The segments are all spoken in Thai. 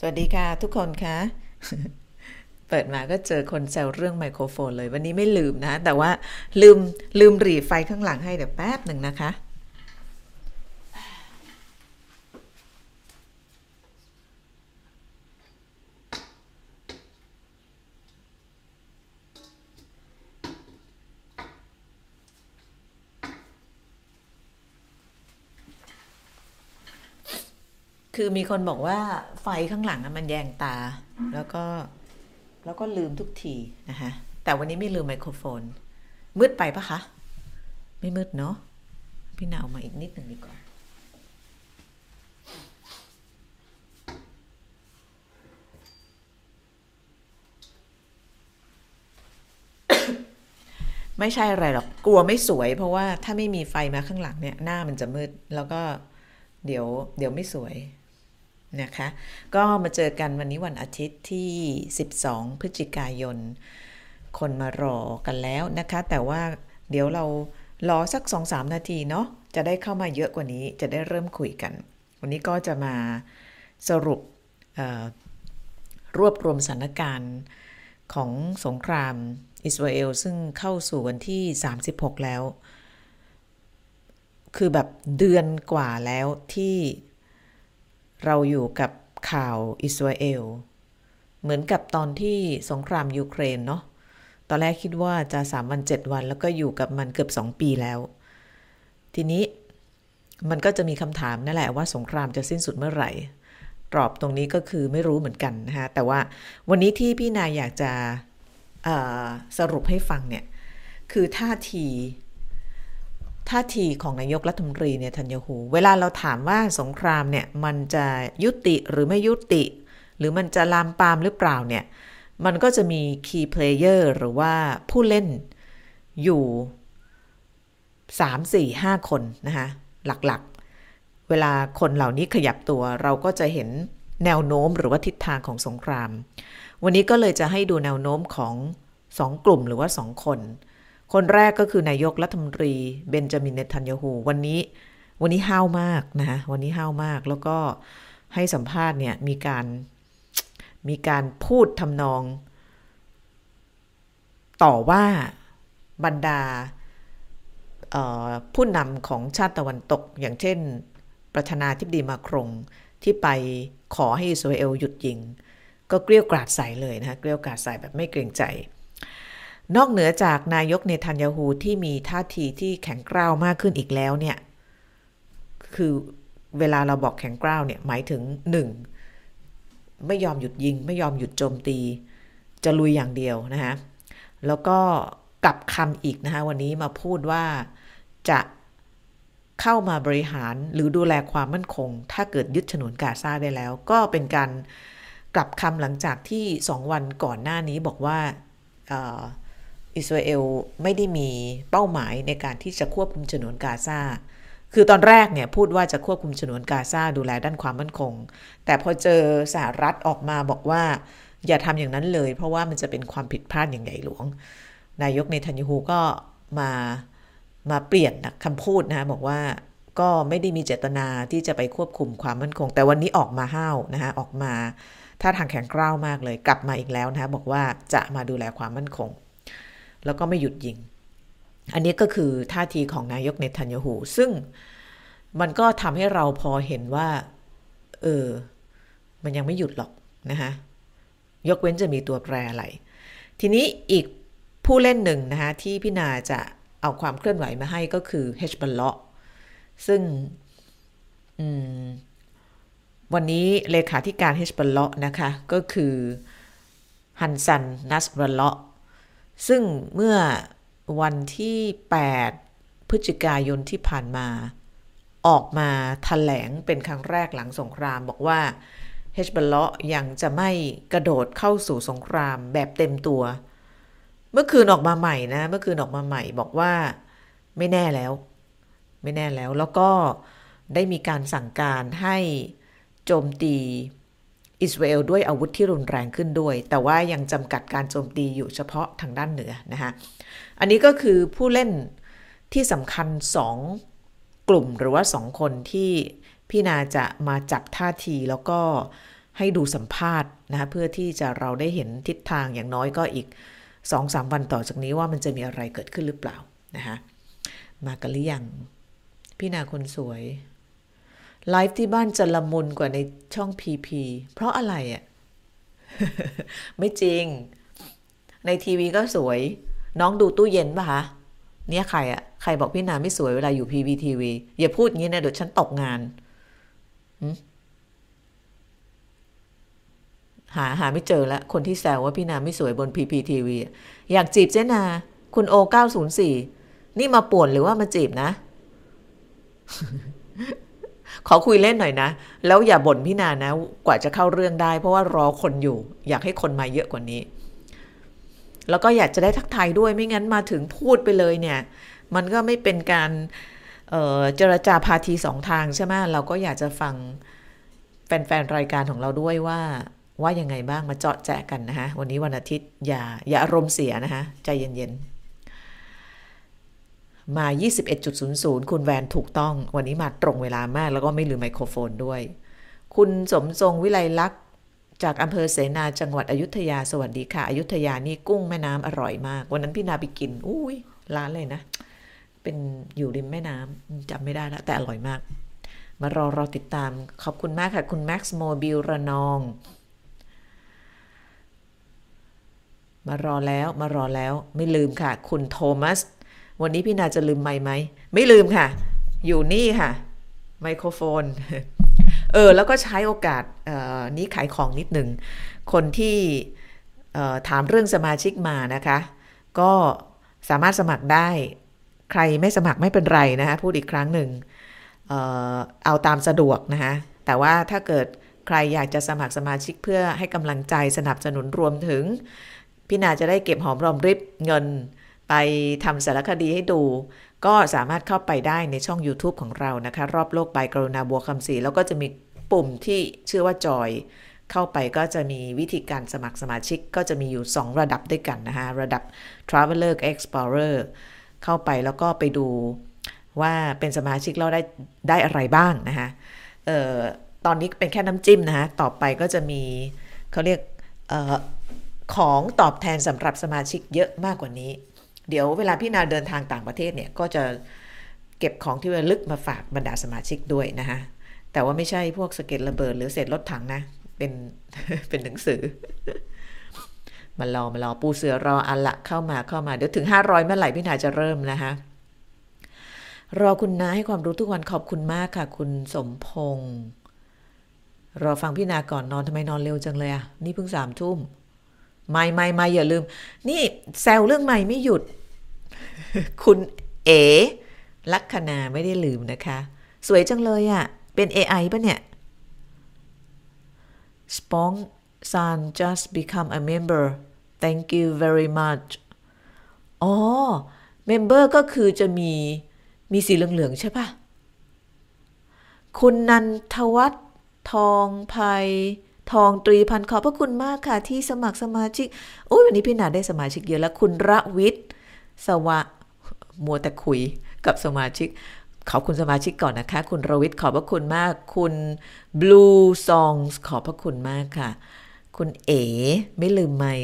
สวัสดีค่ะทุกคนคะเปิดมาก็เจอคนแซวเรื่องไมโครโฟนเลย วันนี้ไม่ลืมนะ แต่ว่าลืมลืมหรีไฟข้างหลังให้เดี๋ยวแป๊บหนึ่งนะคะ คือมีคนบอกว่าไฟข้างหลังอะมันแยงตา แล้วก็แล้วก็ลืมทุกทีนะคะแต่วันนี้ไม่ลืมไมโครโฟน มืดไปปะคะ ไม่มืดเนาะพี่นาวมาอีกนิดหนึ่งดีกว่าไม่ใช่อะไรหรอก กลัวไม่สวย เพราะว่าถ้าไม่มีไฟมาข้างหลังเนี่ย หน้ามันจะมืด แล้วก็เดี๋ยวเดี๋ยวไม่สวย นะคะ ก็มาเจอกันวันนี้วันอาทิตย์ที่ 12 พฤศจิกายน คนมารอกันแล้วนะคะ แต่ว่าเดี๋ยวเรารอสัก 2-3 นาทีเนาะจะได้เข้ามาเยอะกว่านี้จะได้เริ่มคุยกัน วันนี้ก็จะมาสรุปรวบรวมสถานการณ์ของสงครามอิสราเอลซึ่งเข้าสู่วันที่ 36 แล้ว คือแบบเดือนกว่าแล้วที่ เราอยู่กับข่าวอิสราเอล เหมือนกับตอนที่สงครามยูเครนเนาะตอนแรกคิดว่าจะสามวันเจ็ดวัน แล้วก็อยู่กับมันเกือบสองปีแล้ว ทีนี้มันก็จะมีคำถามนั่นแหละว่าสงครามจะสิ้นสุดเมื่อไหร่ตอบตรงนี้ก็คือไม่รู้เหมือนกันนะคะแต่ว่าวันนี้ที่พี่นายอยากจะสรุปให้ฟังเนี่ย คือท่าที ท่าทีของนายกรัฐมนตรีเนี่ยทันยาหู เวลาเราถามว่าสงครามเนี่ยมันจะยุติหรือไม่ยุติ หรือมันจะลามปามหรือเปล่าเนี่ย มันก็จะมี key player หรือว่าผู้เล่นอยู่ 3 4 5 คนนะคะหลักๆ เวลาคนเหล่านี้ขยับตัวเราก็จะเห็นแนวโน้มหรือว่าทิศทางของสงคราม วันนี้ก็เลยจะให้ดูแนวโน้มของสองกลุ่มหรือว่าสองคน คนแรกก็คือนายกรัฐมนตรีเบนจามินเนทันยาฮูวันนี้วันนี้ห้าวมากนะคะวันนี้ห้าวมากแล้วก็ให้สัมภาษณ์เนี่ยมีการมีการพูดทำนอง ต่อว่าบรรดาผู้นำของชาติตะวันตก อย่างเช่น ประธานาธิบดีมาครงที่ไปขอให้อิสราเอลหยุดยิง ก็เกลี้ยกล่อมใส่เลยนะเกลี้ยกล่อมใส่แบบไม่เกรงใจ นอกเหนือจากนายกเนทันยาฮูที่มีท่าทีที่แข็งกร้าวมากขึ้นอีกแล้วเนี่ย คือเวลาเราบอกแข็งกร้าวเนี่ยหมายถึงหนึ่งไม่ยอมหยุดยิง ไม่ยอมหยุดโจมตี จะลุยอย่างเดียวนะคะแล้วก็กลับคำอีกนะคะวันนี้มาพูดว่าจะเข้ามาบริหารหรือดูแลความมั่นคง ถ้าเกิดยึดฉนวนกาซาได้แล้ว ก็เป็นการกลับคำหลังจากที่สองวันก่อนหน้านี้บอกว่า อิสราเอลไม่ได้มีเป้าหมายในการที่จะควบคุมฉนวนกาซา คือตอนแรกเนี่ยพูดว่าจะควบคุมฉนวนกาซาดูแลด้านความมั่นคง แต่พอเจอสหรัฐออกมาบอกว่า อย่าทำอย่างนั้นเลย เพราะว่ามันจะเป็นความผิดพลาดอย่างใหญ่หลวง นายกเนทันยูฮูก็มามาเปลี่ยนคำพูดนะบอกว่าก็ไม่ได้มีเจตนาที่จะไปควบคุมความมั่นคง แต่วันนี้ออกมาห้าวนะคะออกมาท่าทางแข็งกร้าวมากเลย กลับมาอีกแล้วนะคะบอกว่าจะมาดูแลความมั่นคง แล้วก็ไม่หยุดยิง อันนี้ก็คือท่าทีของนายกเนทันยาฮูซึ่งมันก็ทำให้เราพอเห็นว่า เออ มันยังไม่หยุดหรอกนะคะยกเว้นจะมีตัวแปรอะไร ทีนี้อีกผู้เล่นหนึ่งนะคะที่พี่นาจะเอาความเคลื่อนไหวมาให้ก็คือเฮชบัลเลาะซึ่งวันนี้เลขาธิการเฮชบัลเลาะนะคะ ก็คือฮันซันนัสบัลเลาะ ซึ่งเมื่อวันที่ 8 พฤศจิกายนที่ผ่านมา ออกมาถแถลงเป็นครั้งแรกหลังสงครามบอกว่าเฮชบัลเลาะยังจะไม่กระโดดเข้าสู่สงครามแบบเต็มตัว เมื่อคืนออกมาใหม่นะ เมื่อคืนออกมาใหม่บอกว่าไม่แน่แล้ว ไม่แน่แล้วแล้วก็ได้มีการสั่งการให้โจมตี อิสราเอลด้วยอาวุธที่รุนแรงขึ้นด้วย แต่ว่ายังจำกัดการโจมตีอยู่เฉพาะทางด้านเหนือนะคะอันนี้ก็คือผู้เล่นที่สำคัญสองกลุ่มหรือว่าสองคนที่พี่นาจะมาจับท่าทีแล้วก็ให้ดูสัมภาษณ์นะคะเพื่อที่จะเราได้เห็นทิศทางอย่างน้อยก็อีกสองสามวันต่อจากนี้ว่ามันจะมีอะไรเกิดขึ้นหรือเปล่านะคะมากันหรือยังพี่นาคนสวย ไลฟ์ที่บ้านจะละมุนกว่าในช่องพีพีเพราะอะไรอะ่ะ ไม่จริง ในทีวีก็สวย น้องดูตู้เย็นป่ะคะเนี่ยใครอะใครบอกพี่นาไม่สวยเวลาอยู่พีวีทีวีอย่าพูดงี้นะเดี๋ยวฉันตกงานหาหาไม่เจอแล้วคนที่แซวว่าพี่นาไม่สวยบนพีพีทีวีอยากจีบเจนา คุณโอเก้าศูนย์สี่นี่มาป่วนหรือว่ามาจีบนะ ขอคุยเล่นหน่อยนะ แล้วอย่าบ่นพี่นานะ กว่าจะเข้าเรื่องได้ เพราะว่ารอคนอยู่ อยากให้คนมาเยอะกว่านี้ แล้วก็อยากจะได้ทักทายด้วยไม่งั้นมาถึงพูดไปเลยเนี่ย มันก็ไม่เป็นการเจรจาพาทีสองทางใช่ไหมเราก็อยากจะฟังแฟนๆ รายการของเราด้วยว่าว่ายังไงบ้างมาเจาะแจกันนะคะวันนี้วันอาทิตย์อย่าอย่าอารมณ์เสียนะคะใจเย็นๆ มา 21.00 คุณแวนถูกต้อง วันนี้มาตรงเวลามาก แล้วก็ไม่ลืมไมโครโฟนด้วย คุณสมทรงวิไลลักษ์จากอำเภอเสนาจังหวัดอยุธยาสวัสดีค่ะ อยุธยานี่กุ้งแม่น้ำอร่อยมาก วันนั้นพี่นาไปกิน อุ้ยร้านเลยนะ เป็นอยู่ริมแม่น้ำจำไม่ได้แล้วแต่อร่อยมาก มารอรอติดตาม ขอบคุณมากค่ะ คุณแม็กซ์โมบิลระนอง มารอแล้วมารอแล้วไม่ลืมค่ะ คุณโทมัส วันนี้พี่นาจะลืมไมไหม ไม่ลืมค่ะ อยู่นี่ค่ะ ไมโครโฟน เออ แล้วก็ใช้โอกาสนี้ขายของนิดหนึ่ง คนที่ถามเรื่องสมาชิกมานะคะ ก็สามารถสมัครได้ ใครไม่สมัครไม่เป็นไรนะคะ พูดอีกครั้งหนึ่ง เอาตามสะดวกนะคะ แต่ว่าถ้าเกิดใครอยากจะสมัครสมาชิกเพื่อให้กำลังใจสนับสนุนรวมถึงพี่นาจะได้เก็บหอมรอมริบเงิน ไปทำสารคดีให้ดู ก็สามารถเข้าไปได้ในช่อง YouTube ของเรานะคะ รอบโลกใบกรุณาบัวคำศรีแล้วก็จะมีปุ่มที่ชื่อว่าจอยเข้าไปก็จะมีวิธีการสมัครสมาชิกก็จะมีอยู่ 2 ระดับด้วยกันนะคะระดับ Traveler Explorer เข้าไปแล้วก็ไปดูว่าเป็นสมาชิกเราได้ได้อะไรบ้างนะคะออตอนนี้เป็นแค่น้ำจิ้มนะคะต่อไปก็จะมีเขาเรียกออของตอบแทนสำหรับสมาชิกเยอะมากกว่านี้ เดี๋ยวเวลาพี่นาเดินทางต่างประเทศเนี่ยก็จะเก็บของที่ระลึกมาฝากบรรดาสมาชิกด้วยนะคะแต่ว่าไม่ใช่พวกสเก็ตระเบิดหรือเศษรถถังนะ เป็นเป็นหนังสือ มารอมารอปูเสือรออันละเข้ามาเข้ามาเดี๋ยวถึง 500 เมื่อไหร่พี่นาจะเริ่มนะคะรอคุณนาให้ความรู้ทุกวันขอบคุณมากค่ะ คุณสมพงศ์รอฟังพี่นาก่อนนอนทำไมนอนเร็วจังเลยอะนี่เพิ่งสามทุ่มไม่ไม่ไม่อย่าลืม นี่แซวเรื่องใหม่ไม่หยุด คุณเอ๋ลัคนาไม่ได้ลืมนะคะ สวยจังเลยอะ่ะ เป็น AI ปะเนี่ย Spong San just become a member thank you very much อ๋อ member ก็คือจะมี มีสีเหลือง ๆ ใช่ปะคุณนันทวัฒน์ทองภัยทองตรีพันขอบพระคุณมากค่ะที่สมัครสมาชิกโอ้ยวันนี้พี่นาได้สมาชิกเยอะแล้ว คุณระวิทย์สวะ มัวแต่คุยกับสมาชิก ขอบคุณสมาชิกก่อนนะคะ คุณรวิทย์ขอบพระคุณมาก คุณ Blue Songs ขอบพระคุณมากค่ะ คุณเอ๋ไม่ลืมไม่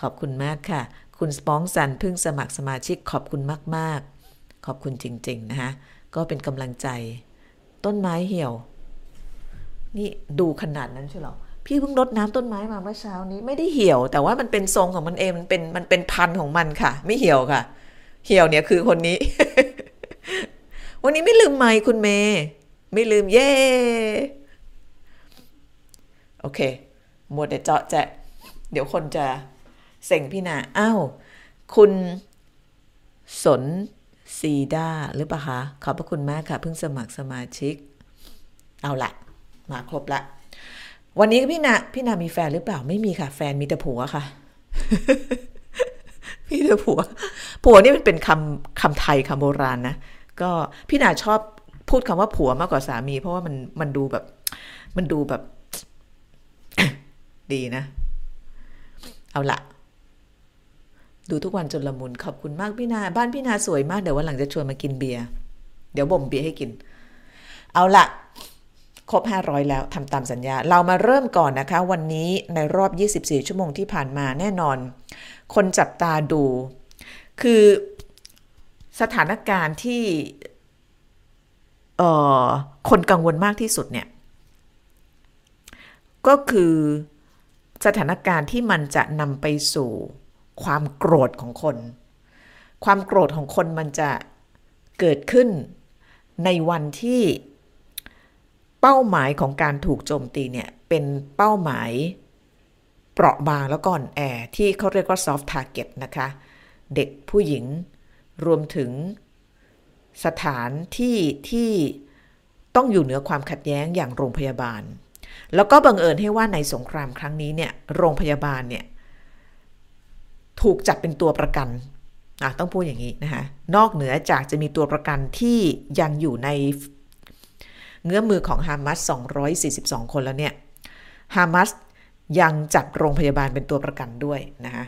ขอบคุณมากค่ะ คุณสปองซันเพิ่งสมัครสมาชิกขอบคุณมาก ๆ ขอบคุณจริง ๆ นะคะก็เป็นกำลังใจ ต้นไม้เหี่ยว นี่ดูขนาดนั้นใช่หรอพี่เพิ่งรดน้ำต้นไม้มาเมื่อเช้านี้ไม่ได้เหี่ยว แต่ว่ามันเป็นทรงของมันเองมันเป็นมันเป็นพันธุ์ของมันค่ะ ไม่เหี่ยวค่ะ เหี่ยวเนี่ยคือคนนี้ วันนี้ไม่ลืมไม้คุณเมย์ไม่ลืมเย่โอเคหมดแต่เจาะแจะ เดี๋ยวคนจะเซ็งพี่นาอ้าวคุณสนซีดาหรือเปล่าคะ ขอบพระคุณมากค่ะ เพิ่งสมัครสมาชิก เอาละมาครบละ วันนี้พี่นาพี่นามีแฟนหรือเปล่าไม่มีค่ะ แฟนมีแต่ผัวค่ะ มีแต่ผัว ผัวนี่มันเป็นคำคำไทยคำโบราณนะ ก็พี่นาชอบพูดคำว่าผัวมากกว่าสามี เพราะว่ามันมันดูแบบ มันดูแบบ ดีนะ เอาละดูทุกวันจนละมุนขอบคุณมากพี่นา บ้านพี่นาสวยมาก เดี๋ยววันหลังจะชวนมากินเบียร์เดี๋ยวบ่มเบียร์ให้กิน เอาละครบ 500 แล้วทำตามสัญญา เรามาเริ่มก่อนนะคะ วันนี้ในรอบ 24 ชั่วโมงที่ผ่านมาแน่นอน คนจับตาดู คือสถานการณ์ที่คนกังวลมากที่สุดเนี่ย ก็คือสถานการณ์ที่มันจะนำไปสู่ความโกรธของคน ความโกรธของคนมันจะเกิดขึ้นในวันที่เป้าหมายของการถูกโจมตีเนี่ย เป็นเป้าหมาย เปราะบางแล้วก่อนแอที่เขาเรียกว่า soft target นะคะ เด็กผู้หญิงรวมถึงสถานที่ที่ต้องอยู่เหนือความขัดแย้งอย่างโรงพยาบาล แล้วก็บังเอิญให้ว่าในสงครามครั้งนี้เนี่ยโรงพยาบาลเนี่ยถูกจับเป็นตัวประกันอะต้องพูดอย่างนี้นะคะนอกเหนือจากจะมีตัวประกันที่ยังอยู่ในเงื้อมือของฮามาส 242 คนแล้วเนี่ยฮามาส ยังจับโรงพยาบาลเป็นตัวประกันด้วยนะคะ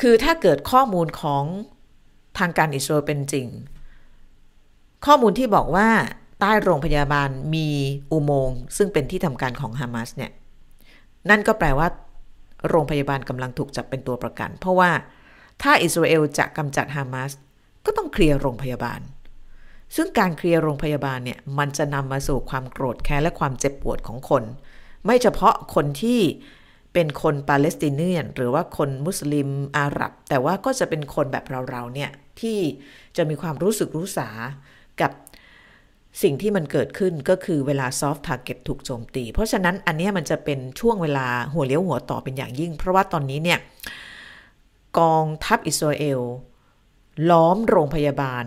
คือถ้าเกิดข้อมูลของทางการอิสราเอลเป็นจริง ข้อมูลที่บอกว่าใต้โรงพยาบาลมีอุโมงค์ซึ่งเป็นที่ทำการของฮามาสเนี่ย นั่นก็แปลว่า โรงพยาบาลกำลังถูกจับเป็นตัวประกัน เพราะว่าถ้าอิสราเอลจะกำจัดฮามาสก็ต้องเคลียร์โรงพยาบาล ซึ่งการเคลียร์โรงพยาบาลเนี่ย มันจะนำมาสู่ความโกรธแค้นและความเจ็บปวดของคน ไม่เฉพาะคนที่เป็นคน Palestinian หรือว่าคนมุสลิมอาหรับ แต่ว่าก็จะเป็นคนแบบเราๆเนี่ยที่จะมีความรู้สึกรู้สากับสิ่งที่มันเกิดขึ้นก็คือเวลา soft target ถูกโจมตี เพราะฉะนั้นอันนี้มันจะเป็นช่วงเวลาหัวเลี้ยวหัวต่อเป็นอย่างยิ่ง เพราะว่าตอนนี้เนี่ยกองทัพอิสราเอลล้อมโรงพยาบาล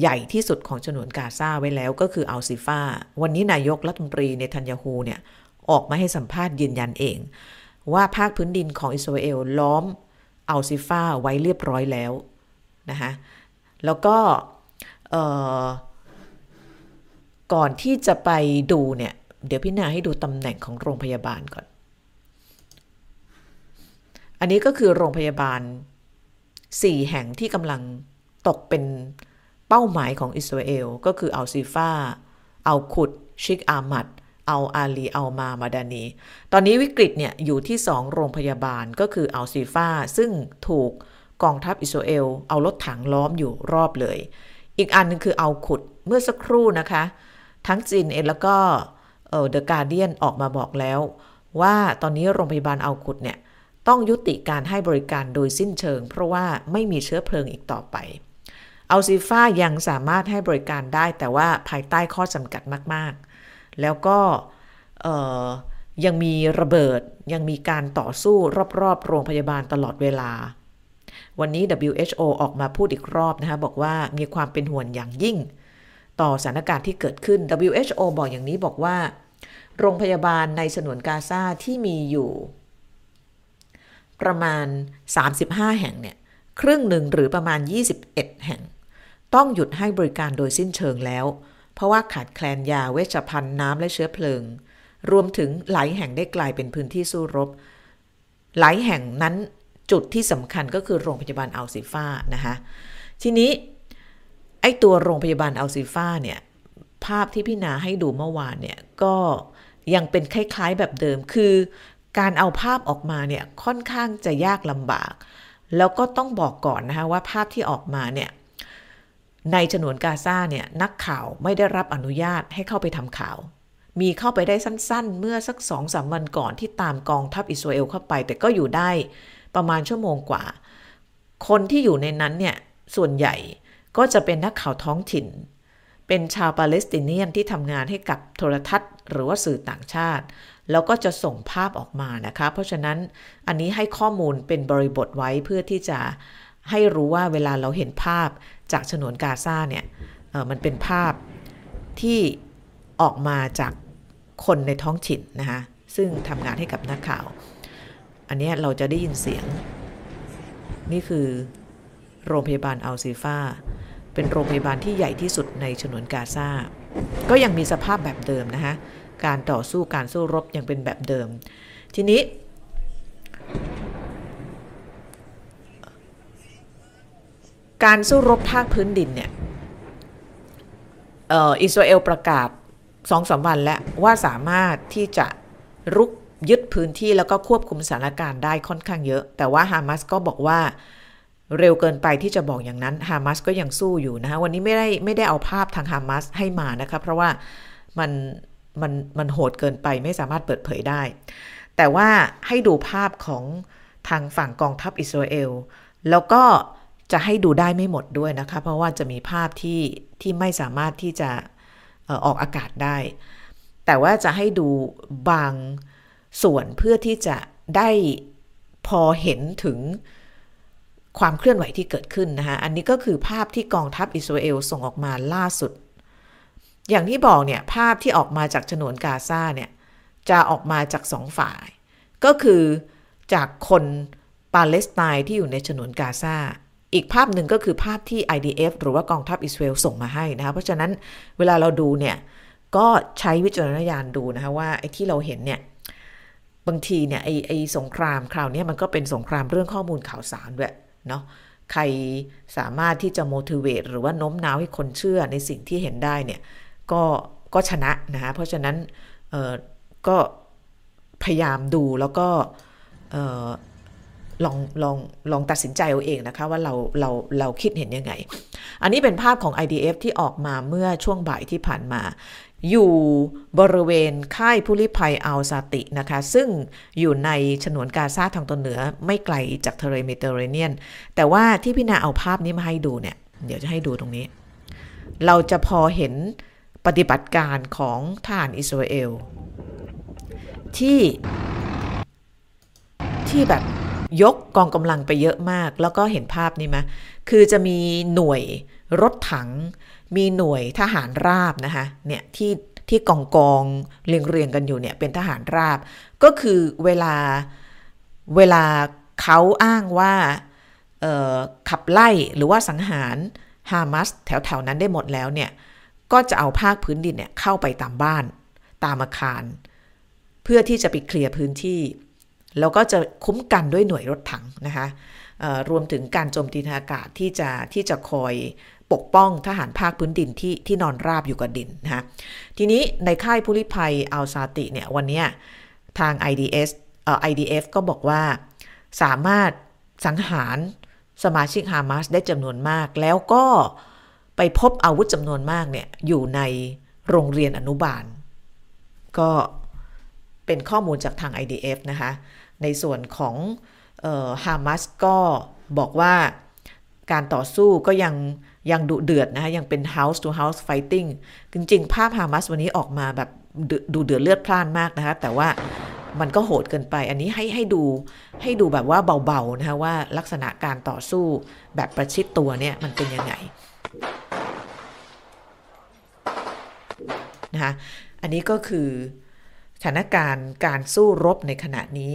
ใหญ่ที่สุดของฉนวนกาซาไว้แล้วก็คืออัลซิฟาวันนี้นายกรัฐมนตรีเนทันยาฮูเนี่ย ออกมาให้สัมภาษณ์ยืนยันเอง ว่าภาคพื้นดินของอิสราเอลล้อมอัลซิฟาไว้เรียบร้อยแล้วนะคะแล้วก็ก่อนที่จะไปดูเนี่ย เดี๋ยวพี่นาให้ดูตำแหน่งของโรงพยาบาลก่อน อันนี้ก็คือโรงพยาบาล 4 แห่งที่กำลังตกเป็นเป้าหมายของอิสราเอล ก็คืออัลซีฟาอัลคุด ชิกอามัด เอาอาลีเอามามาดานี ตอนนี้วิกฤตเนี่ยอยู่ที่ 2 โรงพยาบาลก็คืออัลซีฟาซึ่งถูกกองทัพอิสราเอล เอารถถังล้อมอยู่รอบเลย อีกอันนึงคือเอาขุดเมื่อสักครู่นะคะ ทั้งจีนเองแล้วก็เดอะการเดียนออกมาบอกแล้ว ว่าตอนนี้โรงพยาบาลเอาขุดเนี่ยต้องยุติการให้บริการโดยสิ้นเชิง เพราะว่าไม่มีเชื้อเพลิงอีกต่อไปเอาซีฟายังสามารถให้บริการได้แต่ว่าภายใต้ข้อจำกัดมาก ๆ แล้วก็ยังมีระเบิดยังมีการต่อสู้รอบๆ โรงพยาบาลตลอดเวลา วันนี้ WHO ออกมาพูดอีกรอบนะคะบอกว่ามีความเป็นห่วงอย่างยิ่ง ต่อสถานการณ์ที่เกิดขึ้น WHO บอกอย่างนี้บอกว่า โรงพยาบาลในฉนวนกาซาที่มีอยู่ ประมาณ 35 แห่งเนี่ยครึ่งหนึ่งหรือประมาณ 21 แห่ง ต้องหยุดให้บริการโดยสิ้นเชิงแล้ว เพราะว่าขาดแคลนยาเวชภัณฑ์น้ำและเชื้อเพลิง รวมถึงหลายแห่งได้กลายเป็นพื้นที่สู้รบ หลายแห่งนั้นจุดที่สำคัญก็คือโรงพยาบาลอัลซิฟ้านะคะทีนี้ไอตัวโรงพยาบาลอัลซิฟ้าเนี่ยภาพที่พี่นาให้ดูเมื่อวานเนี่ยก็ยังเป็นคล้ายๆแบบเดิม คือการเอาภาพออกมาเนี่ยค่อนข้างจะยากลำบาก แล้วก็ต้องบอกก่อนนะคะว่าภาพที่ออกมาเนี่ย ในฉนวนกาซาเนี่ยนักข่าวไม่ได้รับอนุญาตให้เข้าไปทำข่าว มีเข้าไปได้สั้นๆ เมื่อสักสองสามวันก่อนที่ตามกองทัพอิสราเอลเข้าไป แต่ก็อยู่ได้ประมาณชั่วโมงกว่า คนที่อยู่ในนั้นเนี่ยส่วนใหญ่ก็จะเป็นนักข่าวท้องถิ่น เป็นชาวปาเลสไตเนียนที่ทำงานให้กับโทรทัศน์ หรือว่าสื่อต่างชาติ แล้วก็จะส่งภาพออกมานะคะ เพราะฉะนั้นอันนี้ให้ข้อมูลเป็นบริบทไว้เพื่อที่จะให้รู้ว่าเวลาเราเห็นภาพ จากฉนวนกาซาเนี่ยมันเป็นภาพที่ออกมาจากคนในท้องถิ่นนะคะซึ่งทำงานให้กับนักข่าว อันนี้เราจะได้ยินเสียง นี่คือโรงพยาบาลอัลซีฟาเป็นโรงพยาบาลที่ใหญ่ที่สุดในฉนวนกาซาก็ยังมีสภาพแบบเดิมนะคะการต่อสู้การสู้รบยังเป็นแบบเดิม ทีนี้ การสู้รบภาคพื้นดินเนี่ยอิสราเอลประกาศสองสามวันแล้วว่าสามารถที่จะรุกยึดพื้นที่แล้วก็ควบคุมสถานการณ์ได้ค่อนข้างเยอะ แต่ว่าฮามาสก็บอกว่าเร็วเกินไปที่จะบอกอย่างนั้นฮามาสก็ยังสู้อยู่นะคะวันนี้ไม่ได้ไม่ได้เอาภาพทางฮามาสให้มานะคะเพราะว่ามันมันมันโหดเกินไปไม่สามารถเปิดเผยได้ แต่ว่าให้ดูภาพของทางฝั่งกองทัพอิสราเอลแล้วก็ จะให้ดูได้ไม่หมดด้วยนะคะ เพราะว่าจะมีภาพที่ที่ไม่สามารถที่จะออกอากาศได้ แต่ว่าจะให้ดูบางส่วนเพื่อที่จะได้พอเห็นถึงความเคลื่อนไหวที่เกิดขึ้นนะคะ อันนี้ก็คือภาพที่กองทัพอิสราเอลส่งออกมาล่าสุด อย่างที่บอกเนี่ย ภาพที่ออกมาจากฉนวนกาซาเนี่ย จะออกมาจากสองฝ่าย ก็คือจากคนปาเลสไตน์ที่อยู่ในฉนวนกาซา อีกภาพหนึ่งก็คือภาพที่ IDF หรือว่ากองทัพอิสราเอลส่งมาให้นะคะ เพราะฉะนั้นเวลาเราดูเนี่ย ก็ใช้วิจารณญาณดูนะคะว่าไอ้ที่เราเห็นเนี่ยบางทีเนี่ยไอ้ไอ้สงครามคราวนี้มันก็เป็นสงครามเรื่องข้อมูลข่าวสารด้วยเนาะใครสามารถที่จะ motivate หรือว่าโน้มน้าวให้คนเชื่อในสิ่งที่เห็นได้เนี่ยก็ก็ชนะนะคะเพราะฉะนั้นเออก็พยายามดูแล้วก็ ลองลองลองตัดสินใจเอาเองนะคะว่าเราเราเราคิดเห็นยังไง อันนี้เป็นภาพของ IDF ที่ออกมาเมื่อช่วงบ่ายที่ผ่านมา อยู่บริเวณค่ายผู้ลี้ภัยอัลซาตินะคะ ซึ่งอยู่ในฉนวนกาซาทางตอนเหนือไม่ไกลจากทะเลเมดิเตอร์เรเนียน แต่ว่าที่พี่นาเอาภาพนี้มาให้ดูเนี่ย เดี๋ยวจะให้ดูตรงนี้ เราจะพอเห็นปฏิบัติการของทหารอิสราเอลที่ที่แบบ ยกกองกำลังไปเยอะมาก แล้วก็เห็นภาพนี้ไหมคือจะมีหน่วยรถถัง มีหน่วยทหารราบนะคะเนี่ยที่ที่กองกองเรียงเรียงกันอยู่เนี่ยเป็นทหารราบ ก็คือเวลาเวลาเขาอ้างว่าขับไล่หรือว่าสังหารฮามาสแถวๆนั้นได้หมดแล้วเนี่ย ก็จะเอาภาคพื้นดินเนี่ยเข้าไปตามบ้านตามอาคาร เพื่อที่จะไปเคลียร์พื้นที่ แล้วก็จะคุ้มกันด้วยหน่วยรถถังนะคะรวมถึงการโจมตีทางอากาศที่จะที่จะคอยปกป้องทหารภาคพื้นดินที่ที่นอนราบอยู่กับดินนะคะทีนี้ในค่ายผู้ลี้ภัยอัลซาติเนี่ยวันนี้ทาง IDS เอ่อ IDF ก็บอกว่าสามารถสังหารสมาชิกฮามาสได้จำนวนมาก แล้วก็ไปพบอาวุธจำนวนมากเนี่ยอยู่ในโรงเรียนอนุบาล ก็เป็นข้อมูลจากทาง IDF นะคะ ในส่วนของฮามาสก็บอกว่าการต่อสู้ก็ยังยังดุเดือดนะคะยังเป็น house to house fighting จริงๆ ภาพฮามาสวันนี้ออกมาแบบดูเดือดเลือดพล่านมากนะคะ แต่ว่ามันก็โหดเกินไป อันนี้ให้ให้ดูให้ดูแบบว่าเบาๆนะคะว่าลักษณะการต่อสู้แบบประชิดตัวเนี่ยมันเป็นยังไงนะคะอันนี้ก็คือสถานการณ์การสู้รบในขณะนี้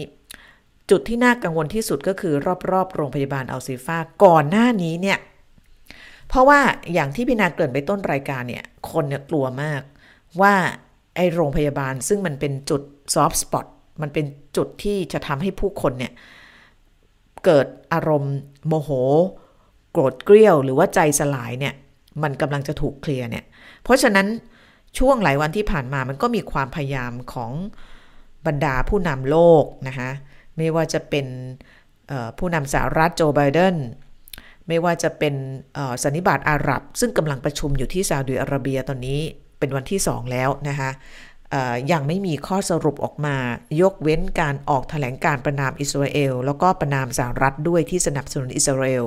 จุดที่น่ากังวลที่สุดก็คือรอบๆ โรงพยาบาลอัลซีฟาก่อนหน้านี้เนี่ย เพราะว่าอย่างที่พี่นาเกริ่นไปต้นรายการเนี่ย คนเนี่ยกลัวมากว่าไอโรงพยาบาลซึ่งมันเป็นจุดซอฟต์สปอตมันเป็นจุดที่จะทำให้ผู้คนเนี่ย เกิดอารมณ์โมโห โกรธเกรี้ยว หรือว่าใจสลายเนี่ย มันกำลังจะถูกเคลียร์เนี่ย เพราะฉะนั้นช่วงหลายวันที่ผ่านมามันก็มีความพยายามของบรรดาผู้นำโลกนะคะ ไม่ว่าจะเป็นผู้นำสหรัฐโจไบเดนไม่ว่าจะเป็นสันนิบาตอาหรับ ซึ่งกำลังประชุมอยู่ที่ซาอุดิอาระเบียตอนนี้เป็นวันที่สองแล้วนะคะยังไม่มีข้อสรุปออกมา ยกเว้นการออกถแถลงการประนามอิสราเอล แล้วก็ประนามสหรัฐด้วยที่สนับสนุนอิสราเอล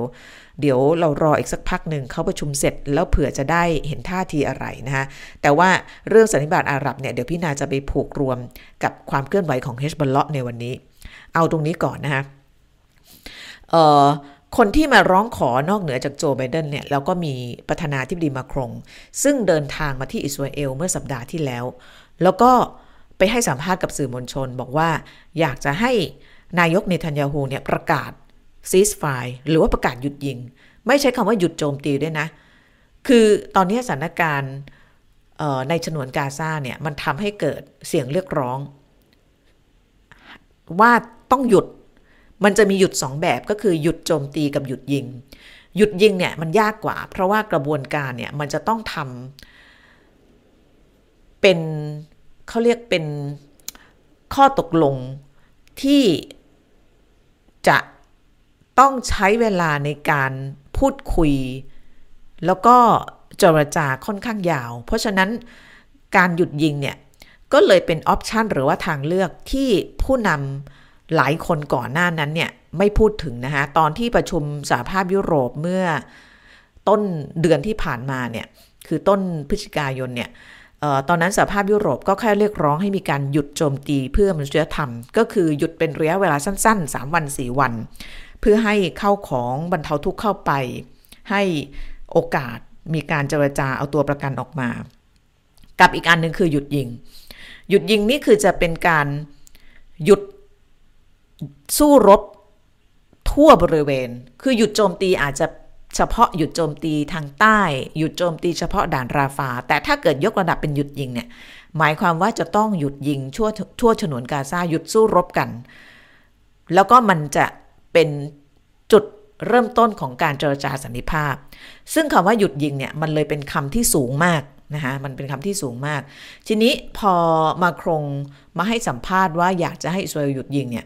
เดี๋ยวเรารออีกสักพักหนึ่งเขาประชุมเสร็จ แล้วเผื่อจะได้เห็นท่าทีอะไรนะคะแต่ว่าเรื่องสันนิบาตอาหรับเนี่ยเดี๋ยวพี่นาจะไปผูกรวมกับความเคลื่อนไหวของเฮชบอลเลาะในวันนี้ เอาตรงนี้ก่อนนะคะคนที่มาร้องขอนอกเหนือจากโจไบเดนเนี่ยแล้วก็มีประธานาธิบดีมาครง ซึ่งเดินทางมาที่อิสราเอลเมื่อสัปดาห์ที่แล้ว แล้วก็ไปให้สัมภาษณ์กับสื่อมวลชน บอกว่าอยากจะให้นายกเนทันยาฮูเนี่ยประกาศซีสไฟหรือว่าประกาศหยุดยิง ไม่ใช้คำว่าหยุดโจมตีด้วยนะ คือตอนนี้สถานการณ์ในฉนวนกาซาเนี่ยมันทำให้เกิดเสียงเรียกร้อง ว่าต้องหยุด มันจะมีหยุดสองแบบก็คือหยุดโจมตีกับหยุดยิง หยุดยิงเนี่ยมันยากกว่า เพราะว่ากระบวนการเนี่ยมันจะต้องทำเป็นเขาเรียกเป็นข้อตกลงที่จะต้องใช้เวลาในการพูดคุย แล้วก็เจรจาค่อนข้างยาว เพราะฉะนั้นการหยุดยิงเนี่ย ก็เลยเป็นออปชันหรือว่าทางเลือกที่ผู้นำหลายคนก่อนหน้านั้นเนี่ยไม่พูดถึงนะคะตอนที่ประชุมสหภาพยุโรปเมื่อต้นเดือนที่ผ่านมาเนี่ยคือต้นพฤศจิกายนเนี่ยตอนนั้นสหภาพยุโรปก็แค่เรียกร้องให้มีการหยุดโจมตีเพื่อมนุษยธรรม ก็คือหยุดเป็นระยะเวลาสั้น ๆ 3 วัน 4 วัน เพื่อให้เข้าของบรรเทาทุกข์เข้าไป ให้โอกาสมีการเจรจาเอาตัวประกันออกมา กับอีกอันหนึ่งคือหยุดยิง หยุดยิงนี่คือจะเป็นการหยุดสู้รบทั่วบริเวณ คือหยุดโจมตีอาจจะเฉพาะหยุดโจมตีทางใต้ หยุดโจมตีเฉพาะด่านราฟา แต่ถ้าเกิดยกระดับเป็นหยุดยิงเนี่ย หมายความว่าจะต้องหยุดยิงทั่วทั่วฉนวนกาซาหยุดสู้รบกัน แล้วก็มันจะเป็นจุดเริ่มต้นของการเจรจาสันติภาพ ซึ่งคำว่าหยุดยิงเนี่ยมันเลยเป็นคำที่สูงมาก นะคะมันเป็นคำที่สูงมาก ทีนี้พอมาครงมาให้สัมภาษณ์ว่าอยากจะให้อิสราเอลหยุดยิงเนี่ย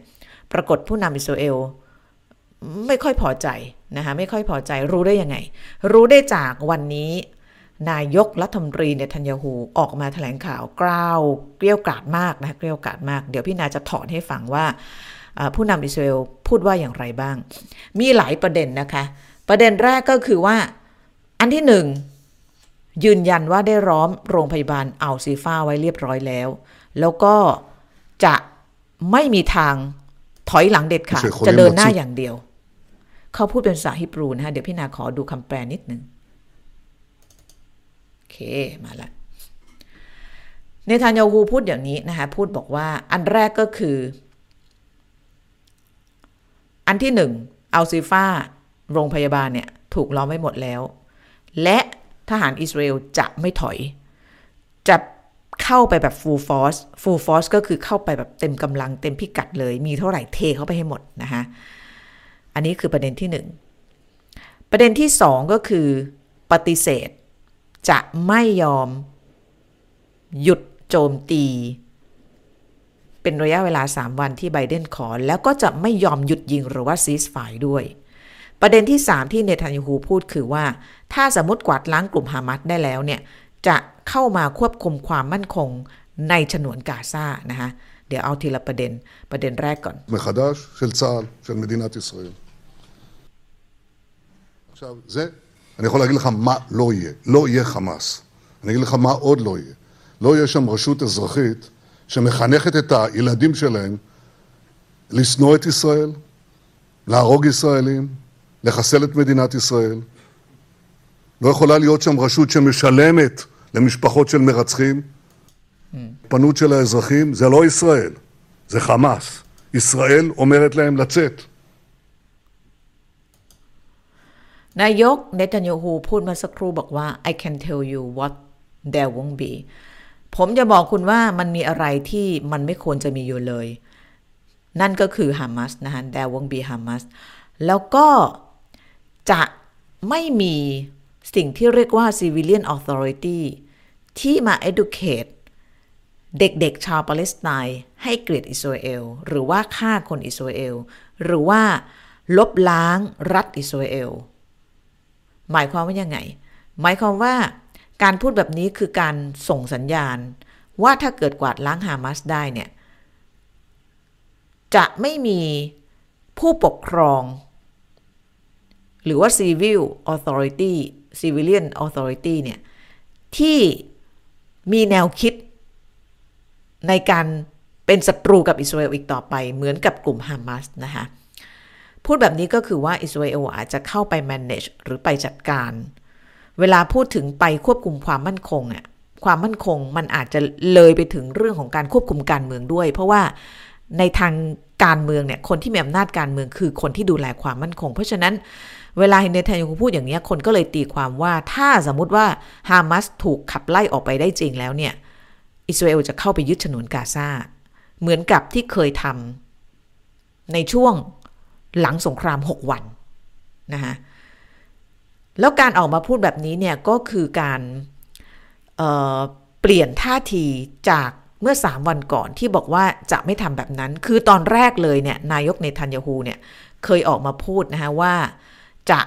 ปรากฏผู้นำอิสราเอลไม่ค่อยพอใจนะคะไม่ค่อยพอใจรู้ได้ยังไง รู้ได้จากวันนี้นายกรัฐมนตรีเนทันยาฮูออกมาแถลงข่าวกล้าวเกลี้ยกล่อมมากนะเกลี้ยกล่อมมาก เดี๋ยวพี่นาจะถอนให้ฟังว่าผู้นำอิสราเอลพูดว่าอย่างไรบ้าง มีหลายประเด็นนะคะ ประเด็นแรกก็คือว่าอันที่หนึ่ง ยืนยันว่าได้ร้อมโรงพยาบาลอัลซีฟ้าไว้เรียบร้อยแล้ว แล้วก็จะไม่มีทางถอยหลังเด็ดขาดจะเดินหน้าอย่างเดียว เขาพูดเป็นภาษาฮิบรูนะคะเดี๋ยวพี่นาขอดูคำแปลนิดนึงโอเค มาละเนทานยาฮูพูดอย่างนี้นะคะ พูดบอกว่าอันแรกก็คือ อันที่หนึ่งอัลซิฟาโรงพยาบาลเนี่ย ถูกล้อมไว้หมดแล้ว และ ทหารอิสราเอลจะไม่ถอย จะเข้าไปแบบ full force full force ก็คือเข้าไปแบบเต็มกำลังเต็มพิกัดเลย มีเท่าไหร่เทเข้าไปให้หมดนะคะอันนี้คือประเด็นที่หนึ่งประเด็นที่สองก็คือปฏิเสธ จะไม่ยอม หยุดโจมตี เป็นระยะเวลา 3 วันที่ไบเดนขอ แล้วก็จะไม่ยอมหยุดยิงหรือว่าซีสไฟด้วย ประเด็นที่ 3 ที่เนทันยูฮูพูดคือว่า ถ้าสมมติกวาดล้างกลุ่มฮามัสได้แล้วเนี่ย จะเข้ามาควบคุมความมั่นคงในฉนวนกาซานะคะเดี๋ยวเอาทีละประเด็น ประเด็นแรกก่อน מחדש של צה"ל, של מדינת ישראל. עכשיו, זה, אני יכול להגיד לך מה לא יהיה. לא יהיה חמאס. אני אגיד לך מה עוד לא יהיה. לא יהיה שם רשות אזרחית שמחנכת את הילדים שלהם לשנוא את ישראל, להרוג ישראלים, לחסל את מדינת ישראל. לא יכולה להיות שם רשות שמשלמת למשפחות של מרצחים. פנות של האזרחים זה לא ישראל, זה חמאס. ישראל אומרת להם לצאת. นายกเนตันยาฮูพูดมาสักครู่บอกว่า I can tell you what there won't be ผมจะบอกคุณว่ามันมีอะไรที่มันไม่ควรจะมีอยู่เลย นั่นก็คือฮามาสนะฮะ there won't be Hamas แล้วก็ จะไม่มีสิ่งที่เรียกว่า civilian authority ที่มา educate เด็กๆ ชาวปาเลสไตน์ให้เกลียดอิสราเอล หรือว่าฆ่าคนอิสราเอล หรือว่าลบล้างรัฐอิสราเอล หมายความว่ายังไง หมายความว่าการพูดแบบนี้คือการส่งสัญญาณ ว่าถ้าเกิดกวาดล้างฮามาสได้เนี่ย จะไม่มีผู้ปกครอง หรือว่า civil authority civilian authority เนี่ยที่มีแนวคิดในการเป็นศัตรูกับอิสราเอลอีกต่อไปเหมือนกับกลุ่มฮามาสนะคะพูดแบบนี้ก็คือว่าอิสราเอลอาจจะเข้าไป manage หรือไปจัดการ เวลาพูดถึงไปควบคุมความมั่นคงอะความมั่นคงมันอาจจะเลยไปถึงเรื่องของการควบคุมการเมืองด้วย เพราะว่าในทางการเมืองเนี่ยคนที่มีอำนาจการเมืองคือคนที่ดูแลความมั่นคง เพราะฉะนั้น เวลาเนทันยูพูดอย่างนี้คนก็เลยตีความว่าถ้าสมมุติว่าฮามาสถูกขับไล่ออกไปได้จริงแล้วเนี่ย อิสราเอลจะเข้าไปยึดฉนวนกาซาเหมือนกับที่เคยทำในช่วงหลังสงคราม 6 วันนะคะแล้วการออกมาพูดแบบนี้เนี่ยก็คือการเปลี่ยนท่าทีจากเมื่อ 3 วันก่อนที่บอกว่าจะไม่ทำแบบนั้น คือตอนแรกเลยเนี่ยนายกเนทันยาฮูเนี่ยเคยออกมาพูดนะคะว่า จะ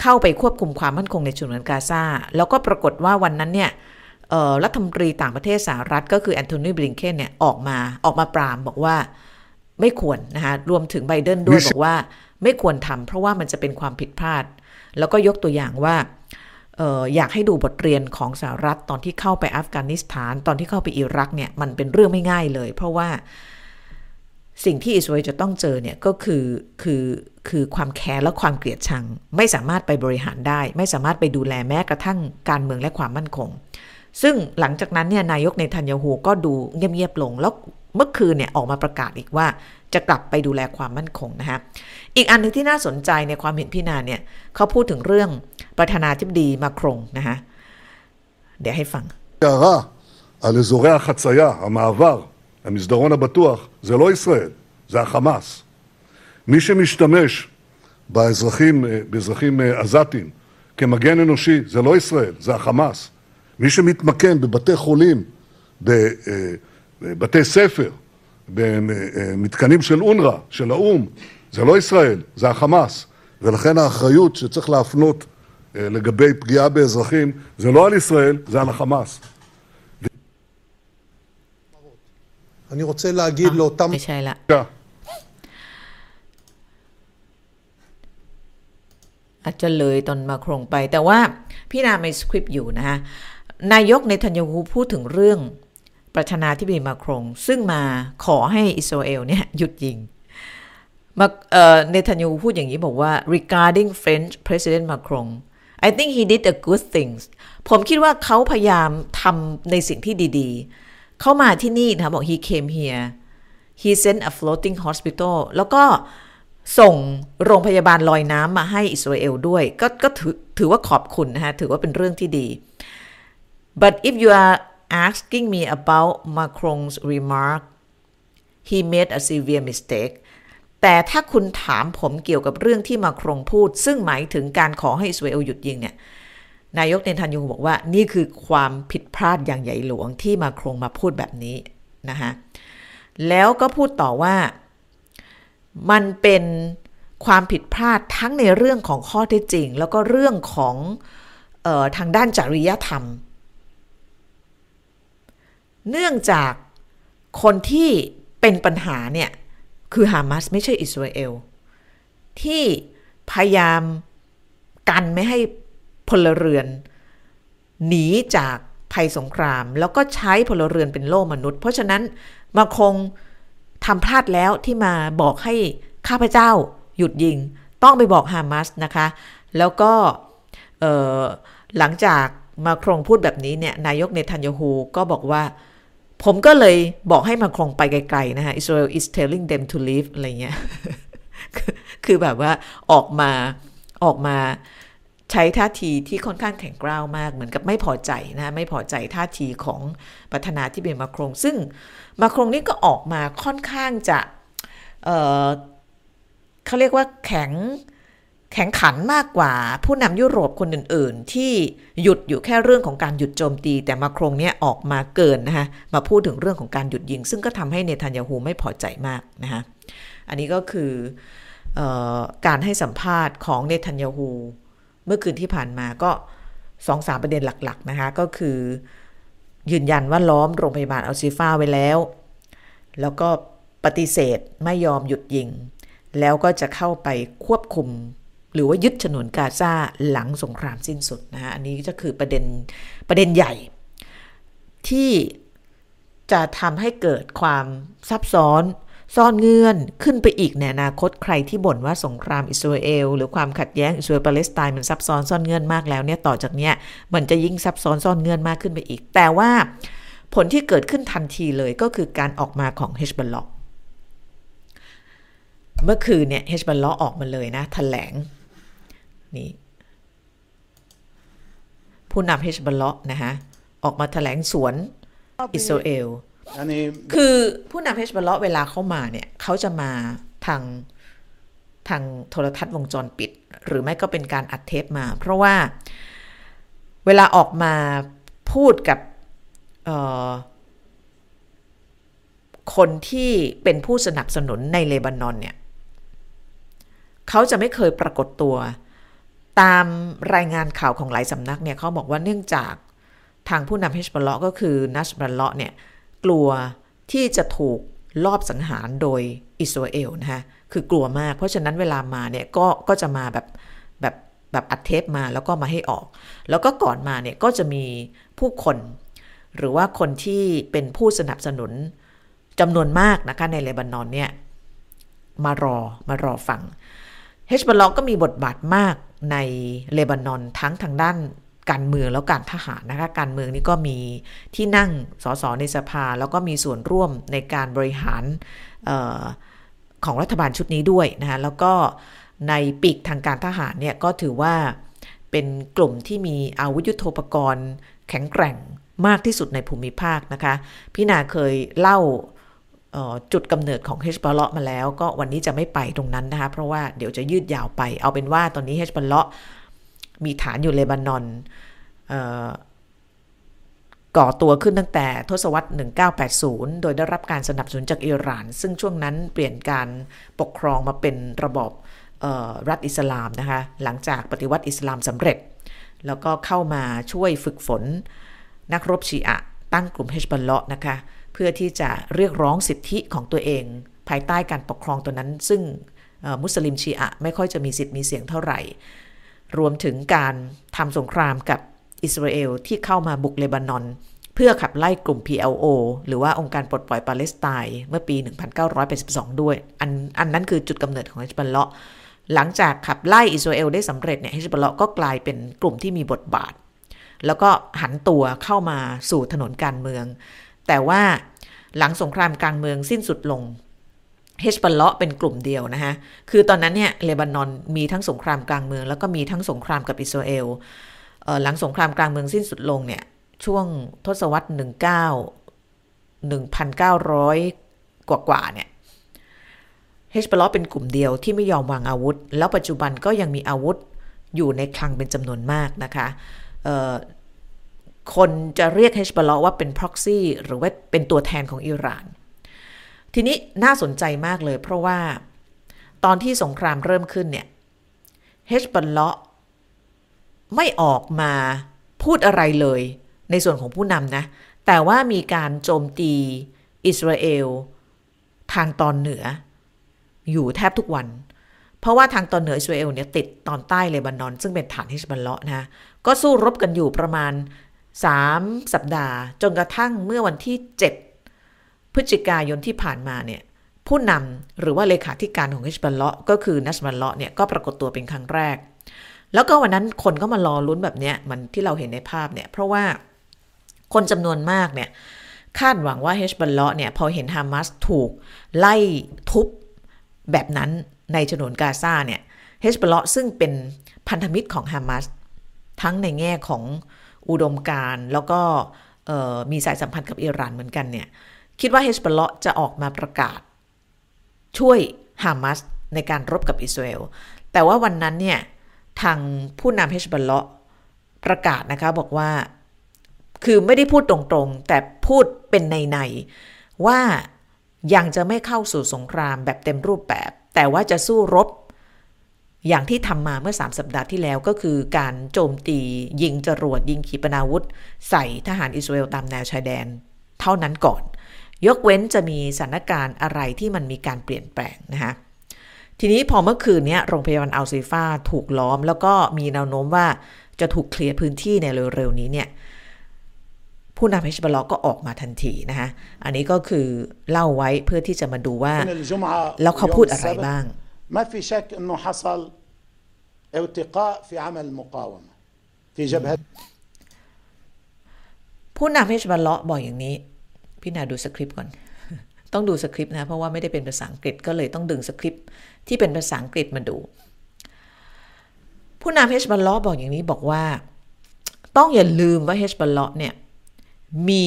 เข้าไปควบคุมความมั่นคงในฉนวนกาซาแล้วก็ปรากฏว่าวันนั้นเนี่ยรัฐมนตรีต่างประเทศสหรัฐ ก็คือแอนโทนีบลิงเคนเนี่ยออกมาออกมาปรามบอกว่าไม่ควรนะคะรวมถึงไบเดนด้วยบอกว่าไม่ควรทำเพราะว่ามันจะเป็นความผิดพลาด แล้วก็ยกตัวอย่างว่าอออยากให้ดูบทเรียนของสหรัฐตอนที่เข้าไปอัฟกานิสถาน ตอนที่เข้าไปอิรักเนี่ยมันเป็นเรื่องไม่ง่ายเลย เพราะว่า สิ่งที่อิสราเอลจะต้องเจอเนี่ยก็คือคือคือความแค้นและความเกลียดชัง ไม่สามารถไปบริหารได้ ไม่สามารถไปดูแลแม้กระทั่งการเมืองและความมั่นคง ซึ่งหลังจากนั้นเนี่ยนายกในทันยาฮูก็ดูเงียบๆลง แล้วเมื่อคืนเนี่ยออกมาประกาศอีกว่าจะกลับไปดูแลความมั่นคงนะฮะอีกอันนึงที่น่าสนใจในความเห็นพี่นาเนี่ยเขาพูดถึงเรื่องประธานาธิบดีมาครงนะฮะเดี๋ยวให้ฟัง הערה על אזורי החצייה, המעבר, המסדרון הבטוח, זה לא ישראל, זה החמאס. מי שמשתמש באזרחים, באזרחים עזתים כמגן אנושי, זה לא ישראל, זה החמאס. מי שמתמקם בבתי חולים, בבתי ספר, במתקנים של אונר"א, של האו"ם, זה לא ישראל, זה החמאס. ולכן האחריות שצריך להפנות לגבי פגיעה באזרחים, זה לא על ישראל, זה על החמאס. אני רוצה להגיד לאותם... ไม่ใช่ละ อาจจะเลยตอนมาครงไป แต่ว่าพี่นาไม่สคริปต์อยู่นะฮะ นายกในทันยาฮูพูดถึงเรื่องประธานาธิบดีมาครง ซึ่งมาขอให้อิสราเอลเนี่ยหยุดยิงมาเอ่อเนทันยาฮูพูดอย่างนี้บอกว่า regarding French President Macron I think he did a good things ผมคิดว่าเขาพยายามทำในสิ่งที่ดีๆ เข้ามาที่นี่นะบอก he came here he sent a floating hospital แล้วก็ส่งโรงพยาบาลลอยน้ำมาให้อิสราเอลด้วย ก็ก็ถือถือว่าขอบคุณนะฮะถือว่าเป็นเรื่องที่ดี but if you are asking me about Macron's remark he made a severe mistake แต่ถ้าคุณถามผมเกี่ยวกับเรื่องที่มาครงพูด ซึ่งหมายถึงการขอให้อิสราเอลหยุดยิงเนี่ย นายกเนทันยูบอกว่านี่คือความผิดพลาดอย่างใหญ่หลวงที่มาครงมาพูดแบบนี้นะคะแล้วก็พูดต่อว่ามันเป็นความผิดพลาดทั้งในเรื่องของข้อเท็จจริง แล้วก็เรื่องของออทางด้านจริยธรรม เนื่องจากคนที่เป็นปัญหาเนี่ย คือฮามาสไม่ใช่อิสราเอล ที่พยายามกันไม่ให้ พลเรือน หนีจากภัยสงคราม แล้วก็ใช้พลเรือนเป็นโล่มนุษย์ เพราะฉะนั้นมาคงทำพลาดแล้วที่มาบอกให้ข้าพเจ้าหยุดยิง ต้องไปบอกฮามาสนะคะ แล้วก็หลังจากมาครงพูดแบบนี้เนี่ยนายกเนทันยาฮูก็บอกว่า ผมก็เลยบอกให้มาครงไปไกลๆนะฮะ Israel is telling them to leave อะไรเงี้ยคือแบบว่าออกมาออกมา ใช้ท่าทีที่ค่อนข้างแข็งกร้าวมาก เหมือนกับไม่พอใจนะไม่พอใจท่าทีของประธานาธิบดีมาครง ซึ่งมาครงนี่ก็ออกมาค่อนข้างจะเเขาเรียกว่าแข็งแข็งขันมากกว่าผู้นำยุโรปคนอื่น ๆ ที่หยุดอยู่แค่เรื่องของการหยุดโจมตี แต่มาครงเนี้ยออกมาเกินนะคะมาพูดถึงเรื่องของการหยุดยิง ซึ่งก็ทำให้เนทันยาฮูไม่พอใจมากนะคะอันนี้ก็คืออการให้สัมภาษณ์ของเนทันยาฮู เมื่อคืนที่ผ่านมาก็สองสามประเด็นหลักๆนะคะ ก็คือยืนยันว่าล้อมโรงพยาบาลอัลซิฟ้าไว้แล้ว แล้วก็ปฏิเสธไม่ยอมหยุดยิง แล้วก็จะเข้าไปควบคุม หรือว่ายึดฉนวนกาซาหลังสงครามสิ้นสุดนะฮะอันนี้ก็คือประเด็นประเด็นใหญ่ ที่จะทำให้เกิดความซับซ้อน ซ่อนเงื่อนขึ้นไปอีกในอนาคตใครที่บ่นว่าสงครามอิสราเอลหรือความขัดแย้งอิสราเอลปาเลสไตน์มันซับซ้อนซ่อนเงื่อนมากแล้วเนี่ยต่อจากเนี้ยมันจะยิ่งซับซ้อนซ่อนเงื่อนมากขึ้นไปอีก แต่ว่าผลที่เกิดขึ้นทันทีเลยก็คือการออกมาของเฮชบัลล็อกเมื่อคืนเนี่ยเฮชบัลล็อกออกมาเลยนะแถลงนี่ผู้นำเฮชบัลเลาะนะฮะออกมาแถลงสวนอิสราเอล คือผู้นำเฮชบัลเลาะเวลาเข้ามาเนี่ยเขาจะมาทางทางโทรทัศน์วงจรปิด หรือไม่ก็เป็นการอัดเทปมา เพราะว่าเวลาออกมาพูดกับคนที่เป็นผู้สนับสนุนในเลบานอนเนี่ยเขาจะไม่เคยปรากฏตัว ตามรายงานข่าวของหลายสำนักเนี่ยเขาบอกว่าเนื่องจากทางผู้นำเฮชบอลเลาะก็คือนัชบอลเลาะเนี่ย กลัวที่จะถูกลอบสังหารโดยอิสราเอลนะคะคือกลัวมาก เพราะฉะนั้นเวลามาเนี่ยก็ก็จะมาแบบแบบแบบอัดเทปมาแล้วก็มาให้ออก แล้วก็ก่อนมาเนี่ยก็จะมีผู้คน หรือว่าคนที่เป็นผู้สนับสนุนจำนวนมากนะคะในเลบานอนเนี่ยมารอมารอฟังเฮชบอลก็มีบทบาทมากในเลบานอนทั้งทางด้าน การเมืองแล้วการทหารนะคะการเมืองนี่ก็มีที่นั่งสสในสภา แล้วก็มีส่วนร่วมในการบริหารออของรัฐบาลชุดนี้ด้วยนะคะแล้วก็ในปีกทางการทหารเนี่ยก็ถือว่าเป็นกลุ่มที่มีอาวุธยุโทโธปกรณ์ แข็งแกร่งมากที่สุดในภูมิภาคนะคะพี่นาเคยเล่าจุดกำเนิดของเฮชบอลเลาะมาแล้ว ก็วันนี้จะไม่ไปตรงนั้นนะคะเพราะว่าเดี๋ยวจะยืดยาวไป เอาเป็นว่าตอนนี้เฮชบอลเลาะ มีฐานอยู่เลบานอนก่อตัวขึ้นตั้งแต่ทศวรรษ 1980 โดยได้รับการสนับสนุนจากอิหร่าน ซึ่งช่วงนั้นเปลี่ยนการปกครองมาเป็นระบอบรัฐอิสลามนะคะ หลังจากปฏิวัติอิสลามสำเร็จ แล้วก็เข้ามาช่วยฝึกฝน นักรบชีอะตั้งกลุ่มเฮชบัลเลาะนะคะ เพื่อที่จะเรียกร้องสิทธิของตัวเอง ภายใต้การปกครองตัวนั้น ซึ่งมุสลิมชีอะไม่ค่อยจะมีสิทธิ์มีเสียงเท่าไหร่ รวมถึงการทำสงครามกับอิสราเอลที่เข้ามาบุกเลบานอน เพื่อขับไล่กลุ่ม PLO หรือว่าองค์การปลดปล่อยปาเลสไตน์เมื่อปี 1982 ด้วย อันอันนั้นคือจุดกำเนิดของเฮชบัลเลาะหลังจากขับไล่อิสราเอลได้สำเร็จเนี่ยเฮชบัลเลาะก็กลายเป็นกลุ่มที่มีบทบาท แล้วก็หันตัวเข้ามาสู่ถนนการเมือง แต่ว่าหลังสงครามกลางเมืองสิ้นสุดลง เฮชบัลเลาะเป็นกลุ่มเดียวนะฮะ คือตอนนั้นเนี่ยเลบานอนมีทั้งสงครามกลางเมือง แล้วก็มีทั้งสงครามกับอิสราเอลหลังสงครามกลางเมืองสิ้นสุดลงเนี่ย ช่วงทศวรรษ 19 1,900 กว่ากว่าเนี่ยเฮชบอลเป็นกลุ่มเดียวที่ไม่ยอมวางอาวุธ แล้วปัจจุบันก็ยังมีอาวุธอยู่ในคลังเป็นจำนวนมากนะคะคนจะเรียกเฮชบอลาะว่าเป็น proxy หรือว่าเป็นตัวแทนของอิหร่าน ทีนี้น่าสนใจมากเลยเพราะว่าตอนที่สงครามเริ่มขึ้นเนี่ยเฮชบอลเลาะไม่ออกมาพูดอะไรเลย ในส่วนของผู้นำนะ แต่ว่ามีการโจมตีอิสราเอล ทางตอนเหนือ อยู่แทบทุกวัน เพราะว่าทางตอนเหนืออิสราเอลเนี่ยติดตอนใต้เลบานอน ซึ่งเป็นฐานฮิชบัลเลาะนะก็สู้รบกันอยู่ประมาณ 3 สัปดาห์ จนกระทั่งเมื่อวันที่ 7 พฤศจิกายนที่ผ่านมาเนี่ยผู้นำหรือว่าเลขาธิการของฮิชบัลเลาะก็คือนัสบัลเลาะเนี่ยก็ปรากฏตัวเป็นครั้งแรก แล้วก็วันนั้นคนก็มารอลุ้นแบบเนี้ยมันที่เราเห็นในภาพเนี่ยเพราะว่าคนจำนวนมากเนี่ยคาดหวังว่าเฮชบัลเลาะเนี่ยพอเห็นฮามาสถูกไล่ทุบแบบนั้นในฉนวนกาซาเนี่ยเฮชบอลาะซึ่งเป็นพันธมิตรของฮามาสทั้งในแง่ของอุดมการ แล้วก็มีสายสัมพันธ์กับอิหร่านเหมือนกันเนี่ย คิดว่าเฮชบอลจะออกมาประกาศ ช่วยฮามาสในการรบกับอิสราเอล แต่ว่าวันนั้นเนี่ย ทางผู้นำเฮชบอลประกาศนะคะบอกว่า คือไม่ได้พูดตรงๆ แต่พูดเป็นในๆว่ายังจะไม่เข้าสู่สงครามแบบเต็มรูปแบบ แต่ว่าจะสู้รบ อย่างที่ทำมาเมื่อ 3 สัปดาห์ที่แล้วก็คือการโจมตี ยิงจรวดยิงขีปนาวุธ ใส่ทหารอิสราเอลตามแนวชายแดน เท่านั้นก่อน ยกเว้นจะมีสถานการณ์อะไรที่มันมีการเปลี่ยนแปลงนะคะทีนี้พอเมื่อคืนนี้โรงพยาบาลอัลซีฟาถูกล้อม แล้วก็มีแนวโน้มว่าจะถูกเคลียร์พื้นที่ในเร็วๆนี้เนี่ยผู้นำเฮชบอลก็ออกมาทันทีนะคะอันนี้ก็คือเล่าไว้เพื่อที่จะมาดูว่า แล้วเขาพูดอะไรบ้าง ما في شك انه حصل ارتقاء في عمل المقاومه في جبهه ผู้นำเฮชบอลบอกอย่างนี้ พี่นาดูสคริปต์ก่อน ต้องดูสคริปต์นะ เพราะว่าไม่ได้เป็นภาษาอังกฤษก็เลยต้องดึงสคริปต์ที่เป็นภาษาอังกฤษมาดู ผู้นำเฮชบอลบอกอย่างนี้บอกว่า ต้องอย่าลืมว่าเฮชบอลเนี่ยมี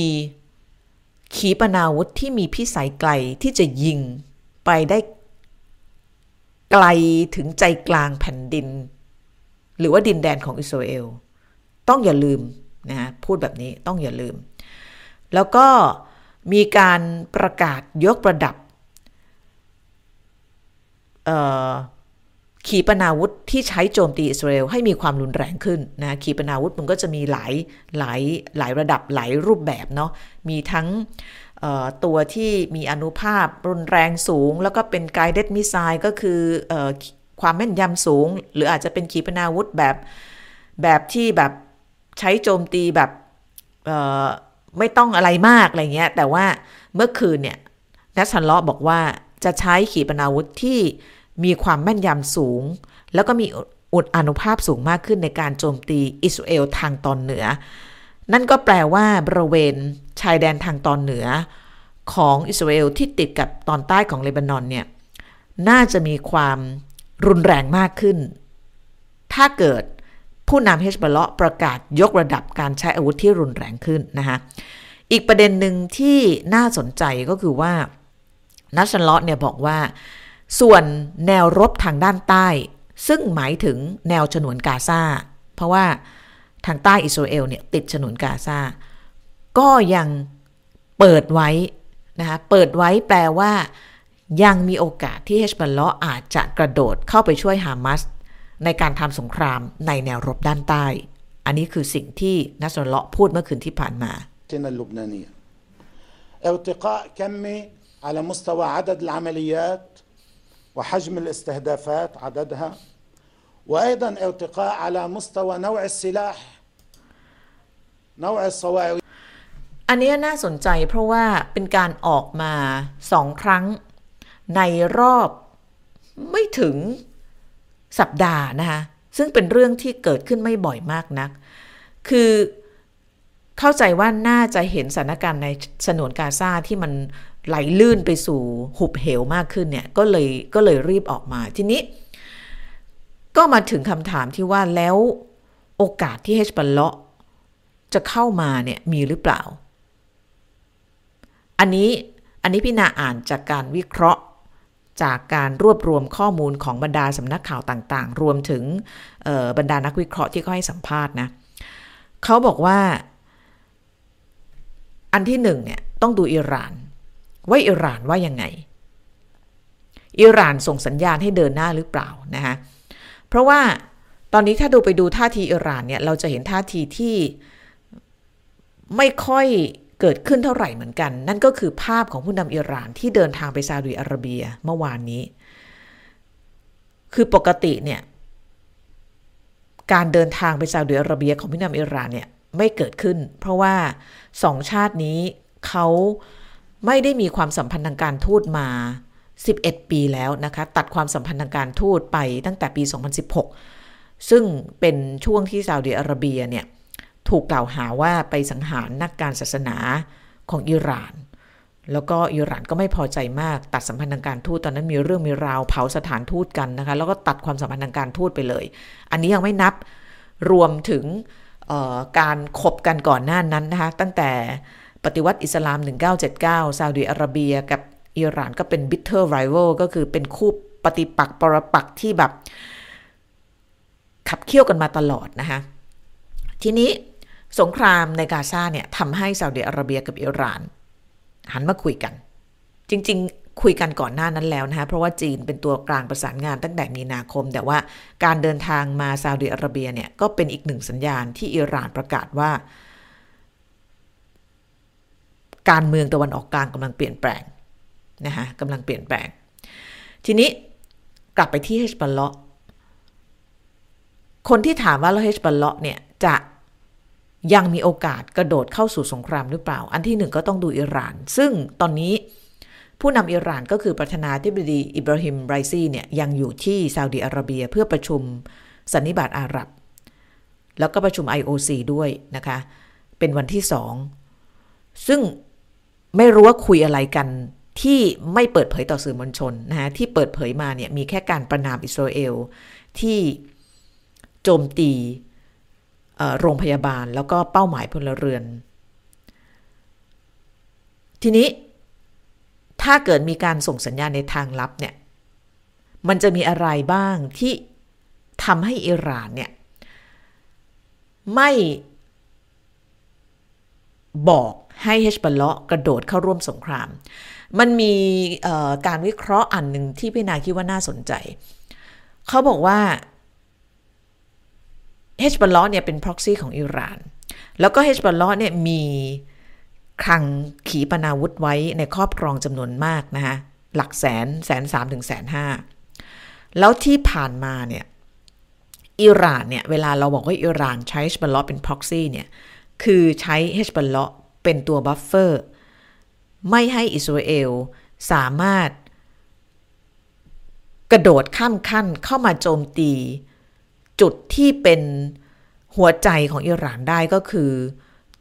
ขีปนาวุธที่มีพิสัยไกลที่จะยิงไปได้ไกลถึงใจกลางแผ่นดิน หรือว่าดินแดนของอิสราเอล ต้องอย่าลืมนะพูดแบบนี้ต้องอย่าลืม แล้วก็ มีการประกาศยกระดับขีปนาวุธที่ใช้โจมตีอิสราเอลให้มีความรุนแรงขึ้นนะขีปนาวุธมันก็จะมีหลายหลายหลายระดับหลายรูปแบบเนาะมีทั้งตัวที่มีอนุภาพรุนแรงสูง แล้วก็เป็นไกด์เดดมิสไซล์ก็คืออความแม่นยำสูง หรืออาจจะเป็นขีปนาวุธแบบแบบที่แบบใช้โจมตีแบบ ไม่ต้องอะไรมากอะไรเงี้ย แต่ว่าเมื่อคืนเนี่ยนัชันเลาะบอกว่าจะใช้ขีปนาวุธที่มีความแม่นยำสูง แล้วก็มีอุดอนุภาพสูงมากขึ้นในการโจมตีอิสราเอลทางตอนเหนือ นั่นก็แปลว่าบริเวณชายแดนทางตอนเหนือ ของอิสราเอลที่ติดกับตอนใต้ของเลบานอนเนี่ยน่าจะมีความรุนแรงมากขึ้น ถ้าเกิด ผู้นำเฮชบอลเลาะประกาศยกระดับการใช้อาวุธที่รุนแรงขึ้นนะคะอีกประเด็นหนึ่งที่น่าสนใจก็คือว่านัชเลาะเนี่ยบอกว่า ส่วนแนวรบทางด้านใต้ ซึ่งหมายถึงแนวฉนวนกาซาเพราะว่าทางใต้อิสราเอลเนี่ยติดฉนวนกาซาก็ยังเปิดไว้นะคะเปิดไว้แปลว่ายังมีโอกาสที่เฮชบัลเลาะอาจจะกระโดดเข้าไปช่วยฮามาส ในการทำสงครามในแนวรบด้านใต้ อันนี้คือสิ่งที่นัสรเลาะพูดเมื่อคืนที่ผ่านมา ارتقاء كمي على مستوى عدد العمليات وحجم الاستهدافات عددها وايضا ارتقاء على مستوى نوع السلاح نوع الصواعق อันนี้น่าสนใจเพราะว่าเป็นการออกมาสองครั้งในรอบไม่ถึง สัปดาห์นะคะซึ่งเป็นเรื่องที่เกิดขึ้นไม่บ่อยมากนัก คือเข้าใจว่าน่าจะเห็นสถานการณ์ในฉนวนกาซาที่มันไหลลื่นไปสู่หุบเหวมากขึ้นเนี่ยก็เลยก็เลยรีบออกมาทีนี้ ก็มาถึงคำถามที่ว่าแล้วโอกาสที่เฮชบัลเลาะจะเข้ามาเนี่ยมีหรือเปล่า อันนี้อันนี้พี่นาอ่านจากการวิเคราะห์ จากการรวบรวมข้อมูลของบรรดาสำนักข่าวต่างๆ รวมถึงบรรดานักวิเคราะห์ที่เขาให้สัมภาษณ์นะเขาบอกว่า อันที่หนึ่งเนี่ยต้องดูอิหร่าน ว่าอิหร่านว่ายังไง อิหร่านส่งสัญญาณให้เดินหน้าหรือเปล่านะคะเพราะว่าตอนนี้ถ้าดูไปดูท่าทีอิหร่านเนี่ยเราจะเห็นท่าทีที่ไม่ค่อย เกิดขึ้นเท่าไหร่เหมือนกัน นั่นก็คือภาพของผู้นำอิหร่านที่เดินทางไปซาอุดิอาระเบียเมื่อวานนี้ คือปกติเนี่ยการเดินทางไปซาอุดิอาระเบียของผู้นำอิหร่านเนี่ยไม่เกิดขึ้น เพราะว่าสองชาตินี้เขาไม่ได้มีความสัมพันธ์ทางการทูตมา 11 ปีแล้วนะคะ ตัดความสัมพันธ์ทางการทูตไปตั้งแต่ปี 2016 ซึ่งเป็นช่วงที่ซาอุดิอาระเบียเนี่ย ถูกกล่าวหาว่าไปสังหารนักการศาสนาของอิหร่าน แล้วก็อิหร่านก็ไม่พอใจมากตัดสัมพันธ์ทางการทูตตอนนั้นมีเรื่องมีราวเผาสถานทูตกันนะคะ แล้วก็ตัดความสัมพันธ์ทางการทูตไปเลย อันนี้ยังไม่นับรวมถึงการขบกันก่อนหน้านั้นนะคะ ตั้งแต่ปฏิวัติอิสลาม 1979ซาอุดิอาระเบียกับอิหร่านก็เป็น bitter rival ก็คือเป็นคู่ปฏิปักษ์ปรปักษ์ที่แบบขับเคี่ยวกันมาตลอดนะคะทีนี้ สงครามในกาซาเนี่ยทำให้ซาอุดิอาระเบียกับอิหร่าน หันมาคุยกัน จริงๆ คุยกันก่อนหน้านั้นแล้วนะคะเพราะว่าจีนเป็นตัวกลางประสานงานตั้งแต่มีนาคม แต่ว่าการเดินทางมาซาอุดิอาระเบียเนี่ยก็เป็นอีกหนึ่งสัญญาณที่อิหร่านประกาศว่า การเมืองตะวันออกกลางกำลังเปลี่ยนแปลงนะคะกำลังเปลี่ยนแปลง ทีนี้กลับไปที่เฮชบัลเลาะคนที่ถามว่าแล้วเฮชบัลเลาะเนี่ยจะ ยังมีโอกาสกระโดดเข้าสู่สงครามหรือเปล่า อันที่หนึ่งก็ต้องดูอิหร่าน ซึ่งตอนนี้ผู้นำอิหร่านก็คือประธานาธิบดีอิบราฮิมไรซีเนี่ยยังอยู่ที่ซาอุดีอาระเบียเพื่อประชุมสันนิบาตอาหรับ แล้วก็ประชุม IOC ด้วยนะคะ เป็นวันที่สอง ซึ่งไม่รู้ว่าคุยอะไรกันที่ไม่เปิดเผยต่อสื่อมวลชนนะที่เปิดเผยมาเนี่ยมีแค่การประนามอิสราเอลที่โจมตี โรงพยาบาลแล้วก็เป้าหมายพลเรือน ทีนี้ถ้าเกิดมีการส่งสัญญาณในทางลับเนี่ยมันจะมีอะไรบ้างที่ทำให้อิหร่านเนี่ยไม่บอกให้เฮชบัลเลาะกระโดดเข้าร่วมสงคราม มันมีการวิเคราะห์อันหนึ่งที่พี่นาคิดว่าน่าสนใจ เขาบอกว่า เฮชบัลลาะเนี่ยเป็น proxy ของอิหร่าน แล้วก็เฮชบัลลาะเนี่ยมีคลังขีปนาวุธไว้ในครอบครองจำนวนมากนะคะหลักแสนแสนสามถึงแสนห้าแล้วที่ผ่านมาเนี่ยอิหร่านเนี่ยเวลาเราบอกว่าอิหร่านใช้เฮชบัลลาะเป็น proxy เนี่ยคือใช้เฮชบัลลาะเป็นตัวบัฟเฟอร์ไม่ให้อิสราเอลสามารถ กระโดดข้ามขั้นเข้ามาโจมตี จุดที่เป็นหัวใจของอิหร่านได้ก็คือ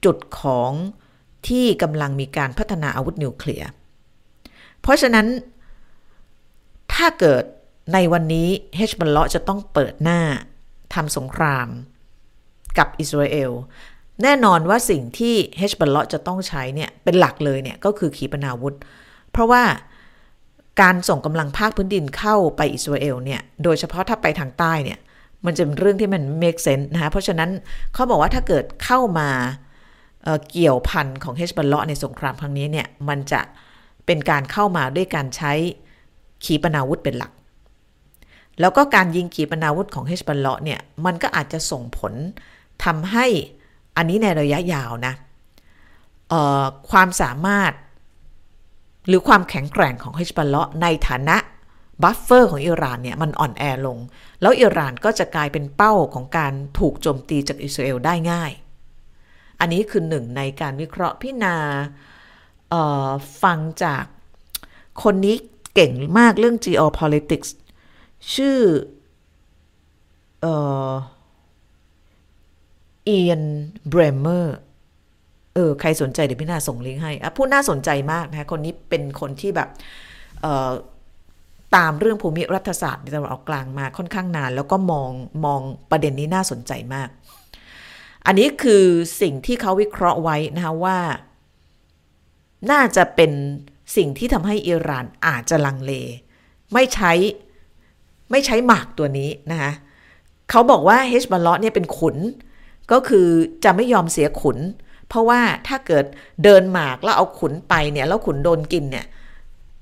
จุดของที่กำลังมีการพัฒนาอาวุธนิวเคลียร์ เพราะฉะนั้น ถ้าเกิดในวันนี้เฮชบัลเลาะจะต้องเปิดหน้าทำสงคราม กับอิสราเอลแน่นอนว่าสิ่งที่เฮชบัลเลาะจะต้องใช้เนี่ย เป็นหลักเลยเนี่ย ก็คือขีปนาวุธ เพราะว่าการส่งกำลังภาคพื้นดินเข้าไปอิสราเอลเนี่ย โดยเฉพาะถ้าไปทางใต้เนี่ย มันจะเป็นเรื่องที่มัน make sense นะคะเพราะฉะนั้นเขาบอกว่าถ้าเกิดเข้ามาเกี่ยวพันของเฮซบอลเลาะห์ในสงครามครั้งนี้เนี่ยมันจะเป็นการเข้ามาด้วยการใช้ขีปนาวุธเป็นหลัก แล้วก็การยิงขีปนาวุธของเฮซบอลเลาะห์เนี่ยมันก็อาจจะส่งผลทำให้อันนี้ในระยะยาวนะความสามารถหรือความแข็งแกร่งของเฮซบอลเลาะห์ในฐานะ buffer ของอิหร่านเนี่ยมันอ่อนแอลง แล้วอิหร่านก็จะกลายเป็นเป้าของการถูกโจมตีจากอิสราเอลได้ง่าย อันนี้คือหนึ่งในการวิเคราะห์พี่นาฟังจากคนนี้เก่งมากเรื่อง geopolitics ชื่อเอียนเบรเมอร์เออใครสนใจเดี๋ยวพี่นาส่งลิงก์ให้อะผู้น่าสนใจมากนะคะคนนี้เป็นคนที่แบบ ตามเรื่องภูมิรัฐศาสตร์ในตะวันออกกลางมาค่อนข้างนาน แล้วก็มองมองประเด็นนี้น่าสนใจมาก อันนี้คือสิ่งที่เขาวิเคราะห์ไว้นะคะว่า น่าจะเป็นสิ่งที่ทำให้อิหร่านอาจจะลังเล ไม่ใช้ไม่ใช้หมากตัวนี้นะคะเขาบอกว่าเฮชบอลเลาะเนี่ยเป็นขุน ก็คือจะไม่ยอมเสียขุน เพราะว่าถ้าเกิดเดินหมากแล้วเอาขุนไปเนี่ยแล้วขุนโดนกินเนี่ย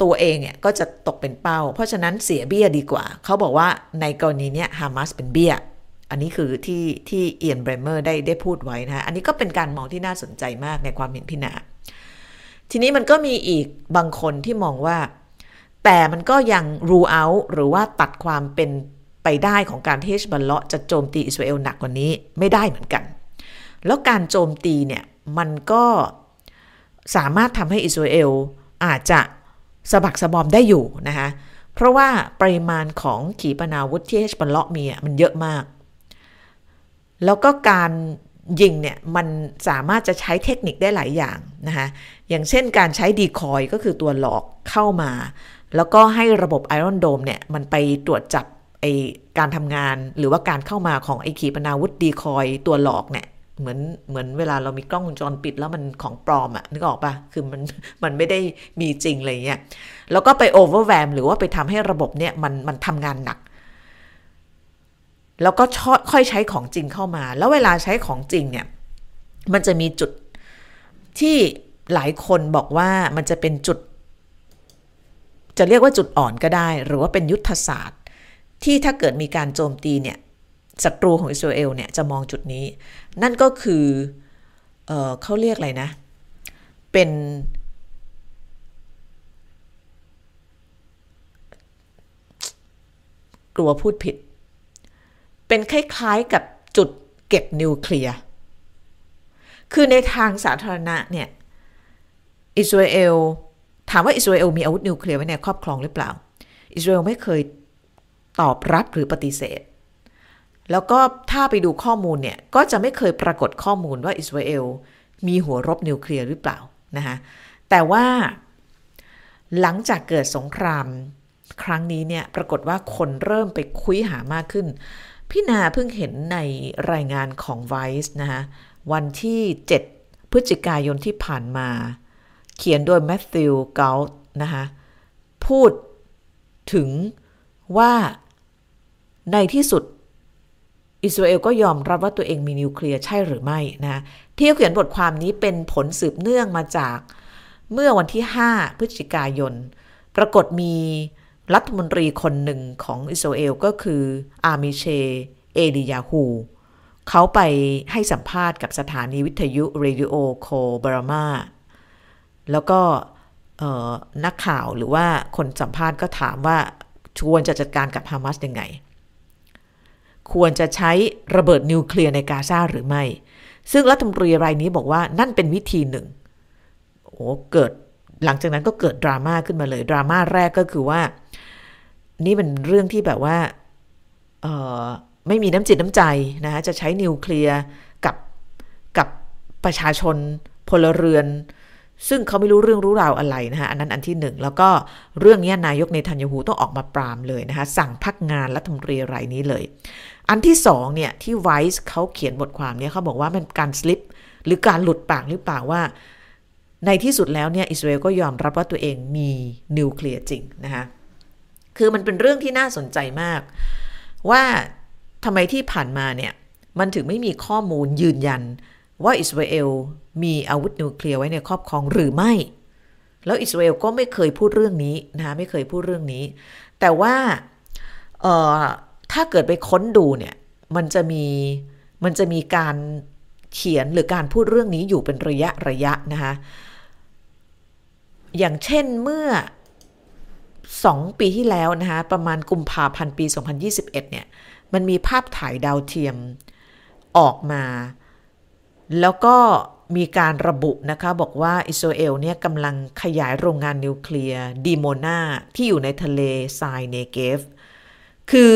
ตัวเองเนี่ยก็จะตกเป็นเป้า เพราะฉะนั้นเสียเบี้ยดีกว่า เขาบอกว่าในกรณีเนี้ยฮามาสเป็นเบี้ย อันนี้คือที่ที่เอียนเบรเมอร์ได้ได้พูดไว้นะอันนี้ก็เป็นการมองที่น่าสนใจมากในความเห็นพินาทีนี้มันก็มีอีกบางคนที่มองว่า แต่มันก็ยังรูเอาหรือว่าตัดความเป็นไปได้ของการเฮชบัลเลาะจะโจมตีอิสราเอลหนักกว่านี้ไม่ได้เหมือนกัน แล้วการโจมตีเนี่ยมันก็สามารถทำให้อิสราเอลอาจจะ สะบักสะบอมได้อยู่นะคะเพราะว่าปริมาณของขีปนาวุธที่เฮชบัลเลาะมีมันเยอะมาก แล้วก็การยิงเนี่ยมันสามารถจะใช้เทคนิคได้หลายอย่างนะคะอย่างเช่นการใช้ดีคอยก็คือตัวหลอกเข้ามา แล้วก็ให้ระบบไอรอนโดมเนี่ยมันไปตรวจจับไอการทำงานหรือว่าการเข้ามาของไอขีปนาวุธดีคอยตัวหลอกเนี่ย เหมือนเหมือนเวลาเรามีกล้องวงจรปิดแล้วมันของปลอมอะนึกออกปะคือมันมันไม่ได้มีจริงอะไรเงี้ยแล้วก็ไปโอเวอร์แวมหรือว่าไปทำให้ระบบเนี่ยมันมันทำงานหนัก แล้วก็ค่อยใช้ของจริงเข้ามา แล้วเวลาใช้ของจริงเนี่ย มันจะมีจุดที่หลายคนบอกว่ามันจะเป็นจุด จะเรียกว่าจุดอ่อนก็ได้ หรือว่าเป็นยุทธศาสตร์ ที่ถ้าเกิดมีการโจมตีเนี่ย ศัตรูของอิสราเอลเนี่ยจะมองจุดนี้ นั่นก็คือเออเขาเรียกอะไรนะ เป็น กลัวพูดผิด เป็นคล้ายๆกับจุดเก็บนิวเคลียร์ คือในทางสาธารณะเนี่ย อิสราเอลถามว่าอิสราเอลมีอาวุธนิวเคลียร์ไว้ในครอบครองหรือเปล่า อิสราเอลไม่เคยตอบรับหรือปฏิเสธ แล้วก็ถ้าไปดูข้อมูลเนี่ย ก็จะไม่เคยปรากฏข้อมูลว่าอิสราเอลมีหัวรบนิวเคลียร์หรือเปล่านะคะแต่ว่าหลังจากเกิดสงครามครั้งนี้เนี่ย ปรากฏว่าคนเริ่มไปคุยหามากขึ้น พี่นาเพิ่งเห็นในรายงานของ Vice นะคะวันที่ 7 พฤศจิกายนที่ผ่านมา เขียนโดยแมทธิวเกลนะคะพูดถึงว่าในที่สุด อิสราเอลก็ยอมรับว่าตัวเองมีนิวเคลียร์ใช่หรือไม่นะที่เขียนบทความนี้เป็นผลสืบเนื่องมาจาก เมื่อวันที่ 5 พฤศจิกายน ปรากฏมีรัฐมนตรีคนหนึ่งของอิสราเอลก็คืออามิไช เอลิยาฮูเขาไปให้สัมภาษณ์กับสถานีวิทยุ Radio Kol Barama แล้วก็นักข่าวหรือว่าคนสัมภาษณ์ก็ถามว่าควรจะจัดการกับฮามาสยังไง ควรจะใช้ระเบิดนิวเคลียร์ในกาซาหรือไม่ ซึ่งรัฐมนตรีรายนี้บอกว่านั่นเป็นวิธีหนึ่ง โอ้เกิดหลังจากนั้นก็เกิดดราม่าขึ้นมาเลย ดราม่าแรกก็คือว่า นี่เป็นเรื่องที่แบบว่าไม่มีน้ำจิตน้ำใจนะจะใช้นิวเคลียร์กับกับประชาชนพลเรือน ซึ่งเขาไม่รู้เรื่องรู้ราวอะไรนะคะอันนั้นอันที่หนึ่งแล้วก็เรื่องนี้นายกเนทันยาฮูต้องออกมาปรามเลยนะคะสั่งพักงานรัฐมนตรีรายนี้เลย อันที่สองเนี่ยที่ไวส์เขาเขียนบทความเนี่ยเขาบอกว่ามันการสลิปหรือการหลุดปากหรือเปล่าว่า ในที่สุดแล้วเนี่ยอิสราเอลก็ยอมรับว่าตัวเองมีนิวเคลียร์จริงนะคะคือมันเป็นเรื่องที่น่าสนใจมาก ว่าทำไมที่ผ่านมาเนี่ยมันถึงไม่มีข้อมูลยืนยัน ว่าอิสราเอลมีอาวุธนิวเคลียร์ไว้ในครอบครองหรือไม่ แล้วอิสราเอลก็ไม่เคยพูดเรื่องนี้นะคะไม่เคยพูดเรื่องนี้ แต่ว่า ถ้าเกิดไปค้นดูเนี่ย มันจะมี มันจะมีการเขียนหรือการพูดเรื่องนี้อยู่เป็นระยะระยะนะคะอย่างเช่นเมื่อ 2 ปีที่แล้วนะคะประมาณกุมภาพันธ์ปี 2021 เนี่ย มันมีภาพถ่ายดาวเทียมออกมา แล้วก็มีการระบุนะคะ บอกว่าอิสราเอลเนี่ยกำลังขยายโรงงานนิวเคลียร์ดีโมนาที่อยู่ในทะเลทรายเนเกฟ คือ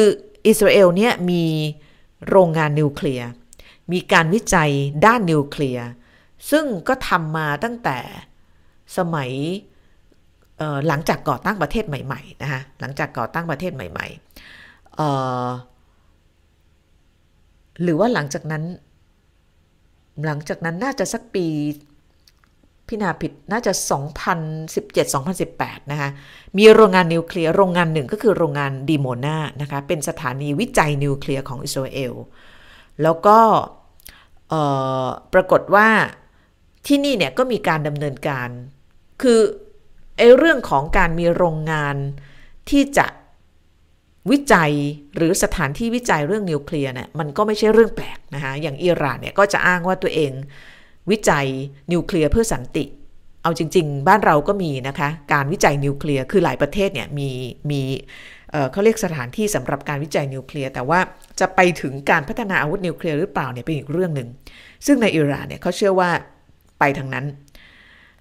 อิสราเอลเนี่ยมีโรงงานนิวเคลียร์ มีการวิจัยด้านนิวเคลียร์ ซึ่งก็ทำมาตั้งแต่สมัยหลังจากก่อตั้งประเทศใหม่ๆนะคะหลังจากก่อตั้งประเทศใหม่ๆหรือว่าหลังจากนั้น หลังจากนั้นน่าจะสักปี พี่นาผิดน่าจะ 2017-2018 นะคะมีโรงงานนิวเคลียร์ โรงงานหนึ่งก็คือโรงงานดีโมนานะคะ เป็นสถานีวิจัยนิวเคลียร์ของอิสราเอล แล้วก็ปรากฏว่าที่นี่เนี่ยก็มีการดำเนินการ คือไอ้เรื่องของการมีโรงงานที่จะวิจัยหรือสถานที่วิจัยเรื่องนิวเคลียร์เนี่ยมันก็ไม่ใช่เรื่องแปลกนะคะอย่างอิหร่านเนี่ยก็จะอ้างว่าตัวเอง วิจัยนิวเคลียร์เพื่อสันติ เอาจริง ๆ บ้านเราก็มีนะคะ การวิจัยนิวเคลียร์คือหลายประเทศเนี่ยมีมีเขาเรียกสถานที่สำหรับการวิจัยนิวเคลียร์แต่ว่าจะไปถึงการพัฒนาอาวุธนิวเคลียร์หรือเปล่าเนี่ยเป็นอีกเรื่องหนึ่งซึ่งในอิหร่านเนี่ยเขาเชื่อว่าไปทางนั้น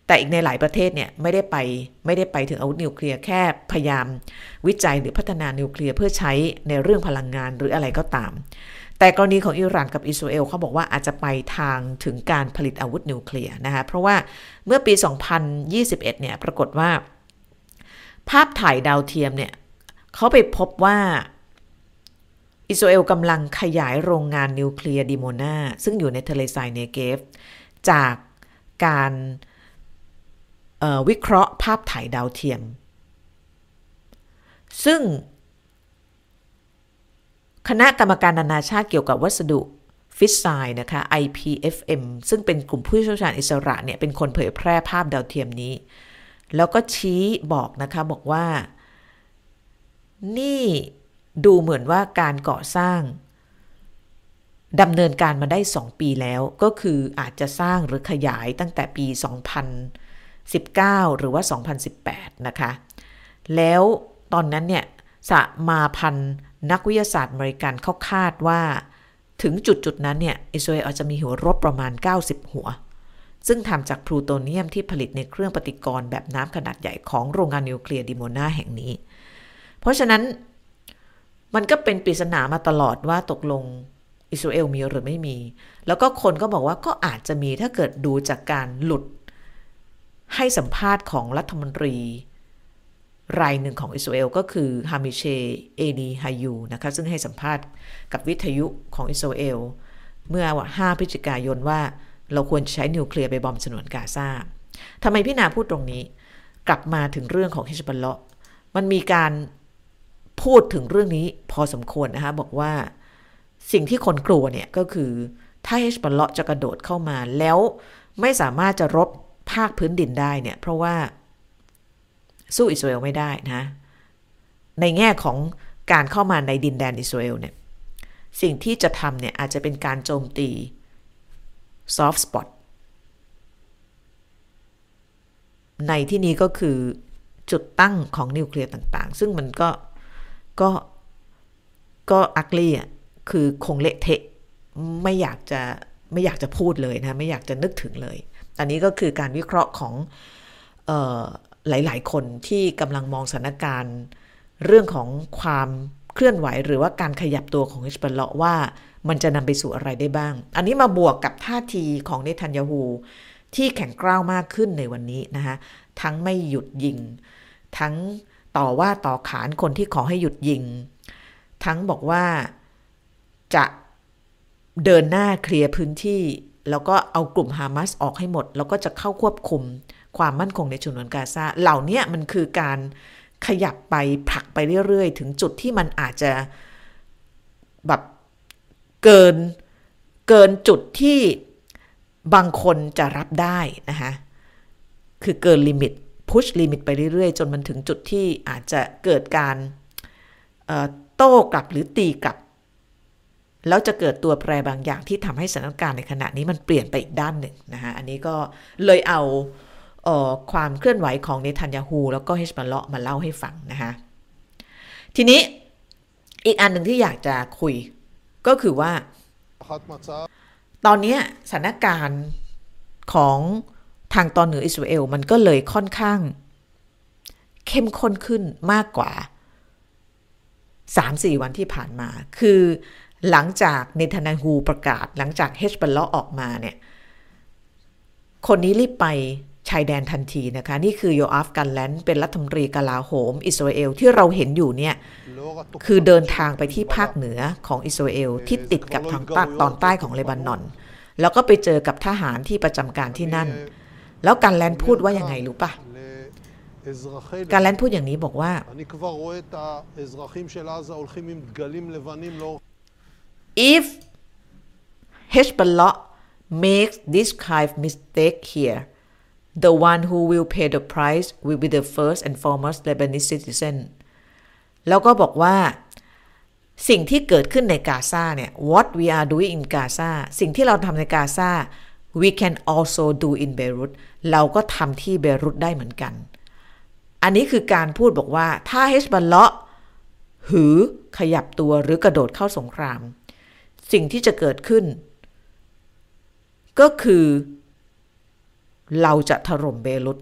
แต่อีกในหลายประเทศเนี่ยไม่ได้ไปไม่ได้ไปถึงอาวุธนิวเคลียร์แค่พยายามวิจัยหรือพัฒนานิวเคลียร์เพื่อใช้ในเรื่องพลังงานหรืออะไรก็ตาม แต่กรณีของอิหร่านกับอิสราเอลเขาบอกว่าอาจจะไปทางถึงการผลิตอาวุธนิวเคลียร์นะคะเพราะว่าเมื่อปี 2021 เนี่ยปรากฏว่า ภาพถ่ายดาวเทียมเนี่ยเขาไปพบว่าอิสราเอลกำลังขยายโรงงานนิวเคลียร์ดิโมนาซึ่งอยู่ในทะเลทรายเนเกฟ จากการวิเคราะห์ภาพถ่ายดาวเทียม ซึ่ง คณะกรรมการนานาชาติเกี่ยวกับวัสดุ fissileนะคะ IPFM ซึ่งเป็นกลุ่มผู้เชี่ยวชาญอิสระเนี่ยเป็นคนเผยแพร่ภาพดาวเทียมนี้ แล้วก็ชี้บอกนะคะบอกว่า นี่ดูเหมือนว่าการก่อสร้างดำเนินการมาได้ 2 ปีแล้ว ก็คืออาจจะสร้างหรือขยายตั้งแต่ปี 2019 หรือว่า 2018 นะคะ แล้วตอนนั้นเนี่ยสมาพันธ์ นักวิทยาศาสตร์อเมริกันเขาคาดว่า ถึงจุดจุดนั้นเนี่ยอิสราเอลอาจจะมีหัวรบประมาณ 90 หัว ซึ่งทำจากพลูโตเนียมที่ผลิตในเครื่องปฏิกรณ์แบบน้ำขนาดใหญ่ของโรงงานนิวเคลียร์ดิโมนาแห่งนี้ เพราะฉะนั้นมันก็เป็นปริศนามาตลอดว่าตกลงอิสราเอลมีหรือไม่มี แล้วก็คนก็บอกว่าก็อาจจะมีถ้าเกิดดูจากการหลุดให้สัมภาษณ์ของรัฐมนตรี รายหนึ่งของอิสราเอลก็คือฮามิเช เอนีฮายูนะคะซึ่งให้สัมภาษณ์กับวิทยุของอิสราเอลเมื่อว่า5พฤศจิกายนว่าเราควรใช้นิวเคลียร์ไปบอมฉนวนกาซาทำไมพี่นาพูดตรงนี้ กลับมาถึงเรื่องของฮิชบัลเลาะมันมีการพูดถึงเรื่องนี้พอสมควรนะคะบอกว่าสิ่งที่คนกลัวเนี่ยก็คือถ้าเฮชบอลเลาะจะกระโดดเข้ามาแล้วไม่สามารถจะรบภาคพื้นดินได้เนี่ยเพราะว่า สู้อิสราเอลไม่ได้นะในแง่ของการเข้ามาในดินแดนอิสราเอลเนี่ยสิ่งที่จะทำเนี่ยอาจจะเป็นการโจมตี soft spot ในที่นี้ก็คือจุดตั้งของนิวเคลียร์ต่างๆ ซึ่งมันก็ก็ก็อักลี่อะคือคงเละเทะไม่อยากจะไม่อยากจะพูดเลยนะ ไม่อยากจะนึกถึงเลย อันนี้ก็คือการวิเคราะห์ของ หลาย ๆ คนที่กำลังมองสถานการณ์ เรื่องของความเคลื่อนไหว หรือว่าการขยับตัวของฮิชบัลเลาะว่ามันจะนำไปสู่อะไรได้บ้าง อันนี้มาบวกกับท่าทีของเนทันยาฮูที่แข็งกร้าวมากขึ้นในวันนี้นะคะทั้งไม่หยุดยิง ทั้งต่อว่าต่อขานคนที่ขอให้หยุดยิง ทั้งบอกว่าจะเดินหน้าเคลียร์พื้นที่ แล้วก็เอากลุ่มฮามาสออกให้หมด แล้วก็จะเข้าควบคุม ความมั่นคงในฉนวนกาซาเหล่านี้มันคือการขยับไปผลักไปเรื่อยๆ ถึงจุดที่มันอาจจะแบบเกินเกินจุดที่บางคนจะรับได้นะคะคือเกิน limit push limit ไปเรื่อยๆ จนมันถึงจุดที่อาจจะเกิดการโต้กลับหรือตีกลับ แล้วจะเกิดตัวแปรบางอย่างที่ทำให้สถานการณ์ในขณะนี้มันเปลี่ยนไปอีกด้านหนึ่งนะคะอันนี้ก็เลยเอา ความเคลื่อนไหวของเนทันยาฮูแล้วก็เฮชมลเลาะมาเล่าให้ฟังนะคะทีนี้อีกอันหนึ่งที่อยากจะคุยก็คือว่า ตอนนี้สถานการณ์ของทางตอนเหนืออิสราเอลมันก็เลยค่อนข้าง เข้มข้นขึ้นมากกว่า 3-4 วันที่ผ่านมา คือหลังจากเนทันยาฮูประกาศ หลังจากเฮชบัลเลาออกมาเนี่ย คนนี้รีบไป ชายแดนทันทีนะคะ นี่คือโยอาฟกันแลนเป็นรัฐมนตรีกลาโหม อิสราเอลที่เราเห็นอยู่เนี่ย คือเดินทางไปที่ภาคเหนือของอิสราเอลที่ติดกับทางภาคตอนใต้ของเลบานอน แล้วก็ไปเจอกับทหารที่ประจำการที่นั่น แล้วกันแลนพูดว่ายังไงรู้ปะการแลนพูดอย่างนี้บอกว่า if Hezbollah makes this kind of mistake here the one who will pay the price will be the first and foremost Lebanese citizen แล้วก็บอกว่า สิ่งที่เกิดขึ้นในกาซาเนี่ย what we are doing in Gaza สิ่งที่เราทำในกาซา we can also do in Beirut เราก็ทำที่เบรุตได้เหมือนกัน อันนี้คือการพูดบอกว่าถ้าเฮชบัลเลาะหือขยับตัวหรือกระโดดเข้าสงคราม สิ่งที่จะเกิดขึ้น ก็คือ เราจะถล่มเบรุต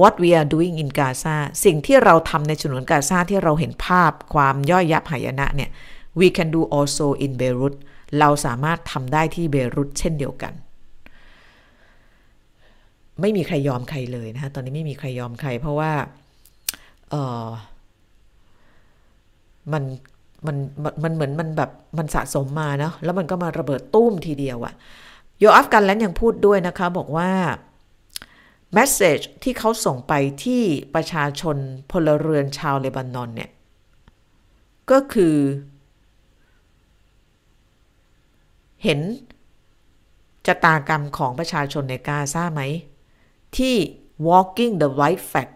what we are doing in Gaza สิ่งที่เราทำในฉนวนกาซาที่เราเห็นภาพความย่อยยับหายนะเนี่ย we can do also in Beirut เราสามารถทำได้ที่เบรุตเช่นเดียวกัน ไม่มีใครยอมใครเลยนะคะตอนนี้ไม่มีใครยอมใคร เพราะว่าเออมันมันมันมันเหมือนมันแบบมันสะสมมาเนาะแล้วมันก็มาระเบิดตุ้มทีเดียวอะ โยอัฟกันแลนยังพูดด้วยนะคะบอกว่าแมสเซจที่เขาส่งไปที่ประชาชนพลเรือนชาวเลบานอนเนี่ย ก็คือ เห็นจตากรรมของประชาชนในกาซาไหม ที่ walking the white flag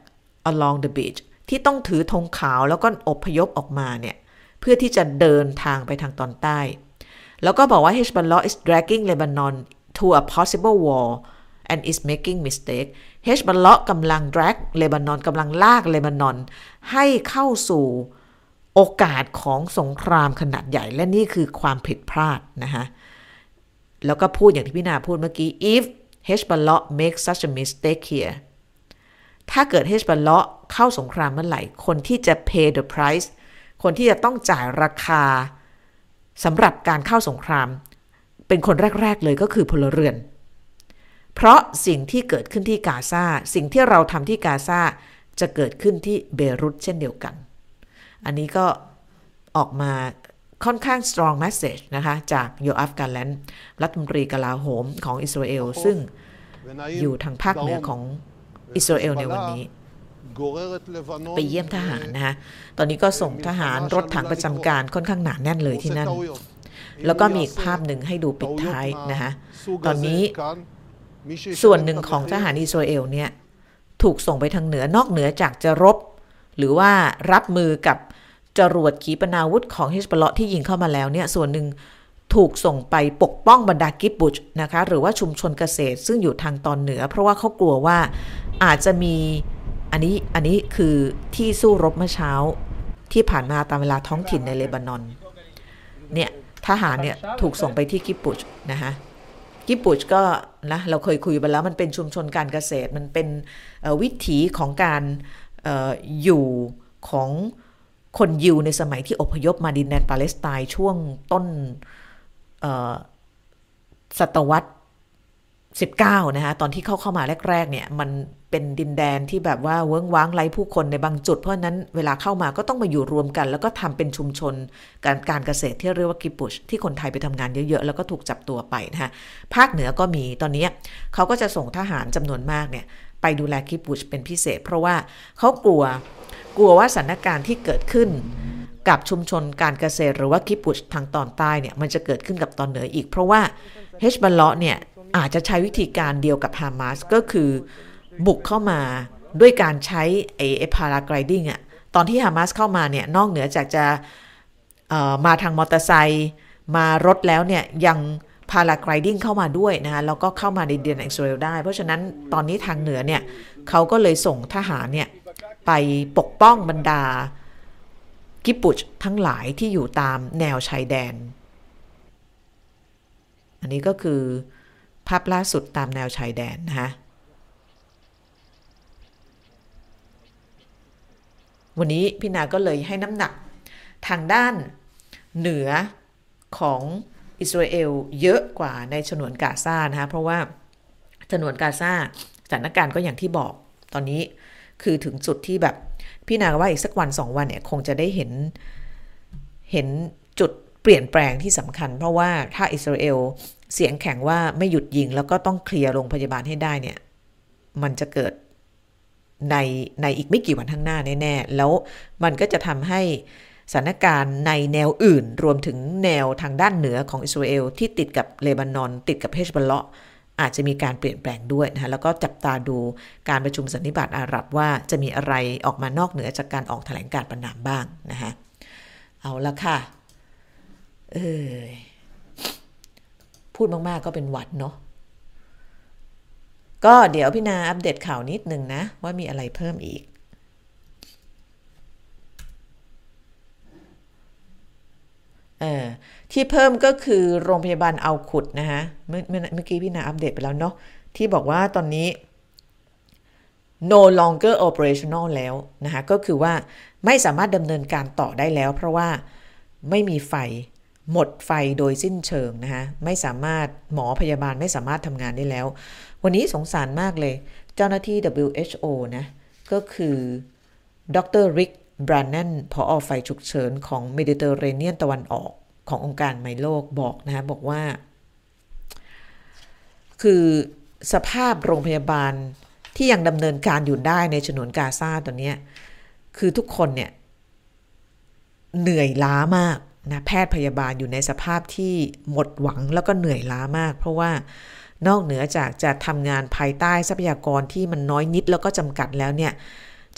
along the beach ที่ต้องถือธงขาวแล้วก็อบพยพออกมาเนี่ย เพื่อที่จะเดินทางไปทางตอนใต้ แล้วก็บอกว่า Hezbollah is dragging Lebanon to a possible war and is making mistake Hezbollah กำลัง drag เลบานอนกำลังลากเลบานอน ให้เข้าสู่โอกาสของสงครามขนาดใหญ่ และนี่คือความผิดพลาดนะคะแล้วก็พูดอย่างที่พี่นาพูดเมื่อกี้ if Hezbollah makes such a mistake here ถ้าเกิด Hezbollah เข้าสงครามเมื่อไหร่ คนที่จะ pay the price คนที่จะต้องจ่ายราคา สำหรับการเข้าสงคราม เป็นคนแรก ๆ เลยก็คือพลเรือน เพราะสิ่งที่เกิดขึ้นที่กาซาสิ่งที่เราทำที่กาซาจะเกิดขึ้นที่เบรุตเช่นเดียวกัน อันนี้ก็ออกมาค่อนข้าง strong message นะคะ จากโยอัฟกาแลนรัฐมนตรีกลาโหมของอิสราเอล ซึ่งอยู่ทางภาคเหนือของอิสราเอลในวันนี้ ไปเยี่ยมทหารนะคะตอนนี้ก็ส่งทหารรถถังประจำการค่อนข้างหนาแน่นเลยที่นั่น แล้วก็มีอีกภาพหนึ่งให้ดูปิดท้ายนะคะตอนนี้ส่วนหนึ่งของทหารอิสราเอลเนี่ยถูกส่งไปทางเหนือนอกเหนือจากจะรบ หรือว่ารับมือกับจรวดขีปนาวุธของฮิสบอลที่ยิงเข้ามาแล้วเนี่ยส่วนหนึ่งถูกส่งไปปกป้องบรรดากิบบุชนะคะหรือว่าชุมชนเกษตรซึ่งอยู่ทางตอนเหนือ เพราะว่าเขากลัวว่าอาจจะมี อันนี้อันนี้คือที่สู้รบเมื่อเช้าที่ผ่านมาตามเวลาท้องถิ่นในเลบานอน เนี่ยทหารเนี่ยถูกส่งไปที่กิบบุชนะคะกิบบุชก็นะเราเคยคุยไปแล้วมันเป็นชุมชนการเกษตรมันเป็นวิถีของการออยู่ของคนยิวในสมัยที่อพยพมาดินแดนปาเลสไตน์ช่วงต้นศตวรรษ19 นะคะตอนที่เข้าเข้ามาแรก ๆ เนี่ย มัน เป็นดินแดนที่แบบว่าเวิ้งว้างไร้ผู้คนในบางจุด เพราะนั้นเวลาเข้ามาก็ต้องมาอยู่รวมกัน แล้วก็ทำเป็นชุมชนการการเกษตรที่เรียกว่ากิบบุชที่คนไทยไปทำงานเยอะๆ แล้วก็ถูกจับตัวไปนะคะภาคเหนือก็มีตอนนี้เขาก็จะส่งทหารจำนวนมากเนี่ยไปดูแลกิบบุชเป็นพิเศษ เพราะว่าเขากลัวกลัวว่าสถานการณ์ที่เกิดขึ้นกับชุมชนการเกษตรหรือว่ากิบบุชทางตอนใต้เนี่ยมันจะเกิดขึ้นกับตอนเหนืออีก เพราะว่าเฮซบอลเลาะห์เนี่ยอาจจะใช้วิธีการเดียวกับฮามาสก็คือ บุกเข้ามาด้วยการใช้ไอ้ paragliding อะตอนที่ฮามาสเข้ามาเนี่ย นอกเหนือจากจะมาทางมอเตอร์ไซค์มารถแล้วเนี่ย ยัง paragliding เข้ามาด้วยนะคะแล้วก็เข้ามาในเดียนอิสราเอลได้ เพราะฉะนั้นตอนนี้ทางเหนือเนี่ยเขาก็เลยส่งทหารเนี่ยไปปกป้องบรรดาคิบบุตซ์ทั้งหลายที่อยู่ตามแนวชายแดน อันนี้ก็คือภาพล่าสุดตามแนวชายแดนนะคะ วันนี้พี่นาก็เลยให้น้ำหนักทางด้านเหนือของอิสราเอลเยอะกว่าในฉนวนกาซานะคะเพราะว่าฉนวนกาซาสถานการณ์ก็อย่างที่บอกตอนนี้คือถึงจุดที่แบบ พี่นาว่าอีกสักวันสองวันเนี่ยคงจะได้เห็นเห็นจุดเปลี่ยนแปลงที่สำคัญ เพราะว่าถ้าอิสราเอลเสียงแข็งว่าไม่หยุดยิง แล้วก็ต้องเคลียร์โรงพยาบาลให้ได้เนี่ย มันจะเกิด ในในอีกไม่กี่วันข้างหน้าแน่ๆ แล้วมันก็จะทำให้สถานการณ์ในแนวอื่น รวมถึงแนวทางด้านเหนือของอิสราเอลที่ติดกับเลบานอน ติดกับเฮชบอลเลาะอาจจะมีการเปลี่ยนแปลงด้วยนะคะแล้วก็จับตาดูการประชุมสันนิบาตอาหรับว่าจะมีอะไรออกมานอกเหนือจากการออกแถลงการประนามบ้างนะคะเอาละค่ะ เออพูดมาก ๆ ก็เป็นหวัดเนาะ ก็เดี๋ยวพี่นาอัปเดตข่าวนิดนึงนะ ว่ามีอะไรเพิ่มอีก เออที่เพิ่มก็คือโรงพยาบาลเอาขุดนะคะเมื่อเมื่อเมื่อกี้พี่นาอัปเดตไปแล้วเนาะที่บอกว่าตอนนี้ no longer operational แล้วนะคะก็คือว่าไม่สามารถดำเนินการต่อได้แล้ว เพราะว่าไม่มีไฟ หมดไฟโดยสิ้นเชิงนะคะไม่สามารถหมอพยาบาลไม่สามารถทำงานได้แล้ว วันนี้สงสารมากเลย เจ้าหน้าที่ WHO นะ ก็คือดรริกบรันนันผอไฟฉุกเฉินของเมดิเตอร์เรเนียนตะวันออกขององค์การไมโลกบอกนะคะบอกว่า คือสภาพโรงพยาบาลที่ยังดำเนินการอยู่ได้ในฉนวนกาซาตอนนี้ คือทุกคนเนี่ย เหนื่อยล้ามาก นะแพทย์พยาบาลอยู่ในสภาพที่หมดหวังแล้วก็เหนื่อยล้ามาก เพราะว่านอกเหนือจากจะทำงานภายใต้ทรัพยากรที่มันน้อยนิดแล้วก็จำกัดแล้วเนี่ย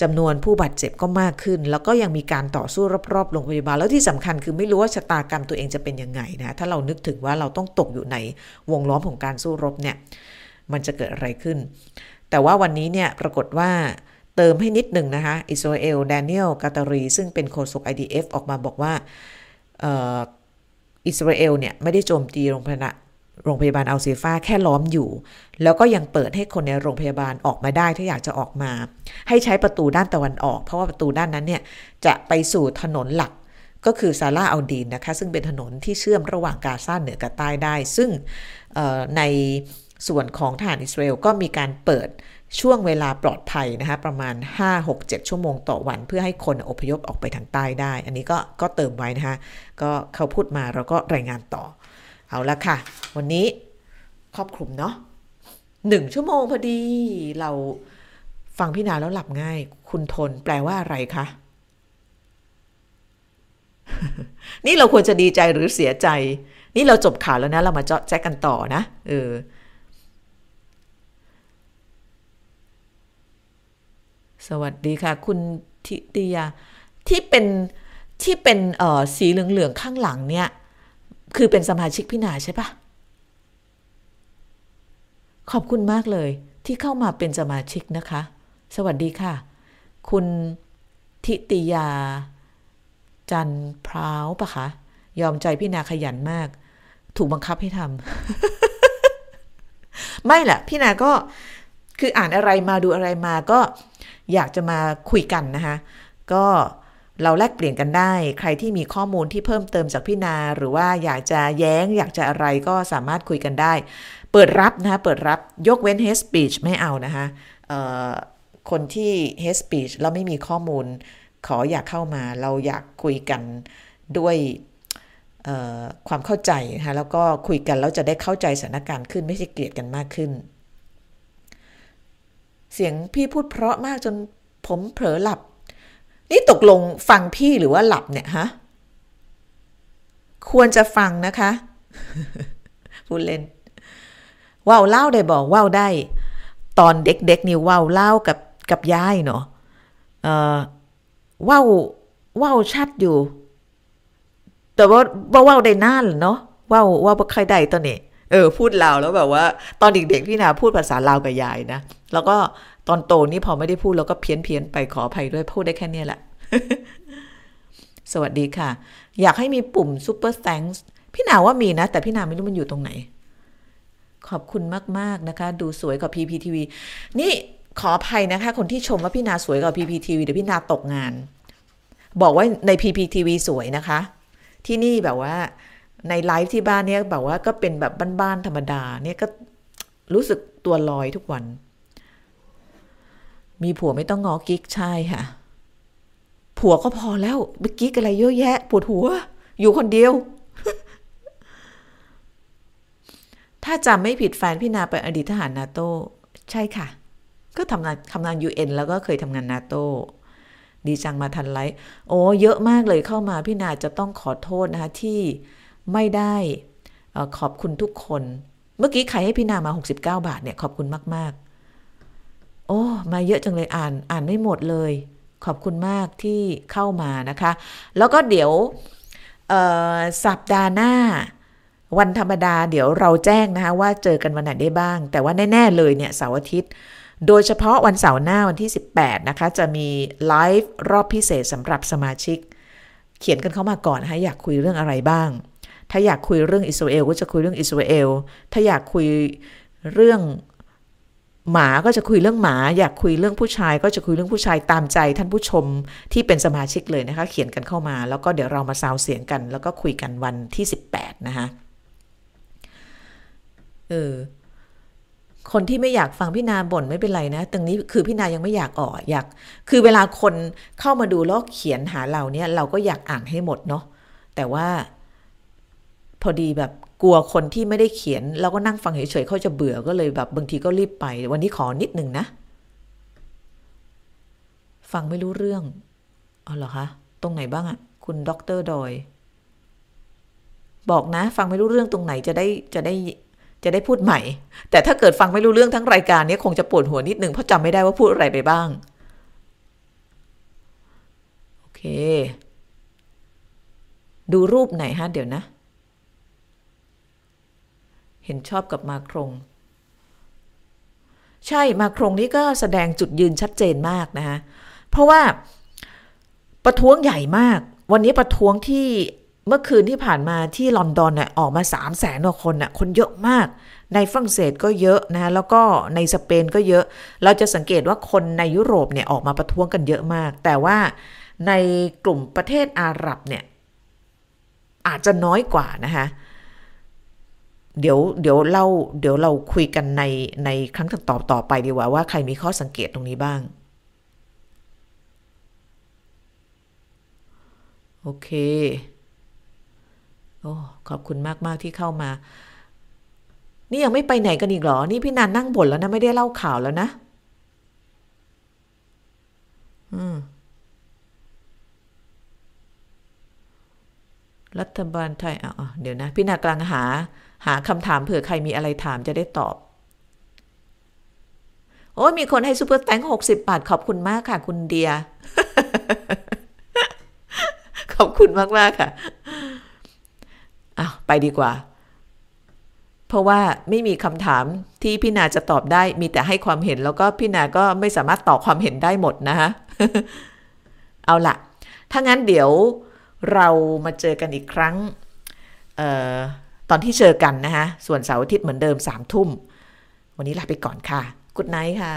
จำนวนผู้บาดเจ็บก็มากขึ้น แล้วก็ยังมีการต่อสู้รอบๆโรงพยาบาล แล้วที่สำคัญคือไม่รู้ว่าชะตากรรมตัวเองจะเป็นยังไงนะ ถ้าเรานึกถึงว่าเราต้องตกอยู่ในวงล้อมของการสู้รบเนี่ย มันจะเกิดอะไรขึ้น แต่ว่าวันนี้เนี่ยปรากฏว่าเติมให้นิดหนึ่งนะคะ อิสราเอลแดเนียลกาตารี ซึ่งเป็นโฆษก IDF ออกมาบอกว่า อิสราเอลเนี่ยไม่ได้โจมตีโรงพยาบาลโรงพยาบาลอัลซีฟาแค่ล้อมอยู่ แล้วก็ยังเปิดให้คนในโรงพยาบาลออกมาได้ถ้าอยากจะออกมา ให้ใช้ประตูด้านตะวันออก เพราะว่าประตูด้านนั้นเนี่ยจะไปสู่ถนนหลักก็คือซาลาอัลดีนนะคะ ซึ่งเป็นถนนที่เชื่อมระหว่างกาซาเหนือกับใต้ได้ ซึ่งใน ส่วนของทหารอิสราเอลก็มีการเปิดช่วงเวลาปลอดภัยนะคะประมาณ 5-6-7 ชั่วโมงต่อวัน เพื่อให้คนอพยพออกไปทางใต้ได้ อันนี้ก็ก็เติมไว้นะคะก็เขาพูดมาเราก็รายงานต่อ เอาละค่ะ วันนี้ครอบคลุมเนาะหนึ่งชั่วโมงพอดีเราฟังพี่นาแล้วหลับง่าย คุณทนแปลว่าอะไรคะนี่เราควรจะดีใจหรือเสียใจ นี่เราจบข่าวแล้วนะ เรามาเจาะแจ๊กกันต่อนะ เออ สวัสดีค่ะ คุณทิติยาที่เป็นที่เป็นเอ่อสีเหลืองๆข้างหลังเนี่ย คือเป็นสมาชิกพี่นาใช่ปะขอบคุณมากเลยที่เข้ามาเป็นสมาชิกนะคะ สวัสดีค่ะ คุณทิติยา จันพร้าวปะคะ ยอมใจพี่นาขยันมาก ถูกบังคับให้ทำ ไม่แหละพี่นาก็คืออ่านอะไรมาดูอะไรมาก็ อยากจะมาคุยกันนะคะ ก็เราแลกเปลี่ยนกันได้ ใครที่มีข้อมูลที่เพิ่มเติมจากพี่นา หรือว่าอยากจะแย้ง อยากจะอะไรก็สามารถคุยกันได้ เปิดรับนะคะเปิดรับยกเว้น hate speech ไม่เอานะคะคนที่ hate speech แล้วไม่มีข้อมูล ขออยากเข้ามา เราอยากคุยกันด้วยความเข้าใจนะคะแล้วก็คุยกันแล้วจะได้เข้าใจสถานการณ์ขึ้นไม่ใช่เกลียดกันมากขึ้น เสียงพี่พูดเพราะมากจนผมเผลอหลับ นี่ตกลงฟังพี่หรือว่าหลับเนี่ยฮะ ควรจะฟังนะคะพูดเล่นว่าวเล่าได้บอกว่าวได้ ตอนเด็กๆนี่ว่าวเล่ากับกับยายเนาะเอ่อว่าวว่าวชัดอยู่ แต่ว่าว่าว่าวได้นานเนาะว่าวว่าวบ่ใครได้ตอนนี้ เออ พูดลาวแล้วแบบว่า ตอนเด็กๆพี่นาพูดภาษาลาวกับยายนะ แล้วก็ตอนโตนี่พอไม่ได้พูดแล้วก็เพี้ยนเพียนไปขออภัยด้วยพูดได้แค่เนี้ยแหละ สวัสดีค่ะ อยากให้มีปุ่ม Super Thanks พี่นาว่ามีนะ แต่พี่นาไม่รู้มันอยู่ตรงไหน ขอบคุณมาก ๆ นะคะ ดูสวยกว่า PPTV นี่ขออภัยนะคะ คนที่ชมว่าพี่นาสวยกว่า PPTV เดี๋ยวพี่นาตกงาน บอกว่าใน PPTV สวยนะคะ ที่นี่แบบว่าในไลฟ์ที่บ้านเนี่ยแบบว่าก็เป็นแบบบ้านๆธรรมดาเนี่ยก็รู้สึกตัวลอยทุกวัน มีผัวไม่ต้องงอกิ๊กใช่ค่ะ ผัวก็พอแล้วไปกิ๊กอะไรเยอะแยะปวดหัว อยู่คนเดียว ถ้าจำไม่ผิดแฟนพี่นาเป็นอดีตทหารนาโต้ใช่ค่ะ ก็ทำงานทำงาน UN แล้วก็เคยทำงานนาโต้ดีจังมาทันไลฟ์โอ้เยอะมากเลยเข้ามาพี่นาจะต้องขอโทษนะคะที่ไม่ได้ขอบคุณทุกคน เมื่อกี้ใครให้พี่นามา 69 บาทเนี่ยขอบคุณมาก ๆ โอ้ มาเยอะจังเลยอ่านอ่านไม่หมดเลย ขอบคุณมากที่เข้ามานะคะ แล้วก็เดี๋ยวสัปดาห์หน้า วันธรรมดาเดี๋ยวเราแจ้งนะคะว่าเจอกันวันไหนได้บ้าง แต่ว่าแน่ ๆ เลยเนี่ยเสาร์อาทิตย์ โดยเฉพาะวันเสาร์หน้าวันที่ 18 นะคะ จะมีไลฟ์รอบพิเศษสำหรับสมาชิก เขียนกันเข้ามาก่อนนะคะอยากคุยเรื่องอะไรบ้าง ถ้าอยากคุยเรื่องอิสราเอลก็จะคุยเรื่องอิสราเอลถ้าอยากคุยเรื่อง หมาก็จะคุยเรื่องหมา อยากคุยเรื่องผู้ชาย ก็จะคุยเรื่องผู้ชายตามใจท่านผู้ชมที่เป็นสมาชิกเลยนะคะ เขียนกันเข้ามา แล้วก็เดี๋ยวเรามาซาวเสียงกัน แล้วก็คุยกันวันที่ 18 นะคะเออคนที่ไม่อยากฟังพี่นาบ่นไม่เป็นไรนะ ตรงนี้คือพี่นายังไม่อยากออกอยาก คือเวลาคนเข้ามาดูแล้วเขียนหาเราเนี่ย เราก็อยากอ่านให้หมดเนาะแต่ว่าพอดีแบบ กลัวคนที่ไม่ได้เขียนเราก็นั่งฟังเฉยๆเขาจะเบื่อก็เลยแบบบางทีก็รีบไป วันนี้ขอนิดหนึ่งนะ ฟังไม่รู้เรื่องอ๋อเหรอคะตรงไหนบ้างอะคุณด็อกเตอร์ดอย บอกนะ ฟังไม่รู้เรื่องตรงไหนจะได้จะได้จะได้พูดใหม่ แต่ถ้าเกิดฟังไม่รู้เรื่องทั้งรายการนี้คงจะปวดหัวนิดหนึ่งเพราะจำไม่ได้ว่าพูดอะไรไปบ้าง โอเค ดูรูปไหนฮะ เดี๋ยวนะ ห็นชอบกับมาครง ใช่มาครงนี้ก็แสดงจุดยืนชัดเจนมากนะคะเพราะว่าประท้วงใหญ่มาก วันนี้ประท้วงที่เมื่อคืนที่ผ่านมาที่ลอนดอนเนี่ยออกมา3 0 0แสนกว่าคนน่ะคนเยอะมาก ในฝรั่งเศสก็เยอะนะแล้วก็ในสเปนก็เยอะ เราจะสังเกตว่าคนในยุโรปเนี่ยออกมาประท้วงกันเยอะมาก แต่ว่าในกลุ่มประเทศอาหรับเนี่ยอาจจะน้อยกว่านะคะ เดี๋ยวเดี๋ยวเราเดี๋ยวเราคุยกันในในครั้งต่อต่อไปดีกว่าว่าใครมีข้อสังเกตตรงนี้บ้าง โอเค โอ้ขอบคุณมากมากที่เข้ามา นี่ยังไม่ไปไหนกันอีกเหรอ นี่พี่นันนั่งบ่นแล้วนะไม่ได้เล่าข่าวแล้วนะ อืมรัฐบาลไทยอะเดี๋ยวนะ พี่นากลังหา หาคำถามเผื่อใครมีอะไรถามจะได้ตอบ โอ้ยมีคนให้ซูเปอร์แตงหกสิบบาท ขอบคุณมากค่ะ คุณเดีย ขอบคุณมากมากค่ะอ้าวไปดีกว่า เพราะว่าไม่มีคำถามที่พี่นาจะตอบได้ มีแต่ให้ความเห็นแล้วก็พี่นาก็ไม่สามารถตอบความเห็นได้หมดนะคะเอาละถ้างั้นเดี๋ยวเรามาเจอกันอีกครั้ง เออ ตอนที่เจอกันนะคะส่วนเสาร์อาทิตย์เหมือนเดิมสามทุ่ม วันนี้ลาไปก่อนค่ะ กุดไนท์ค่ะ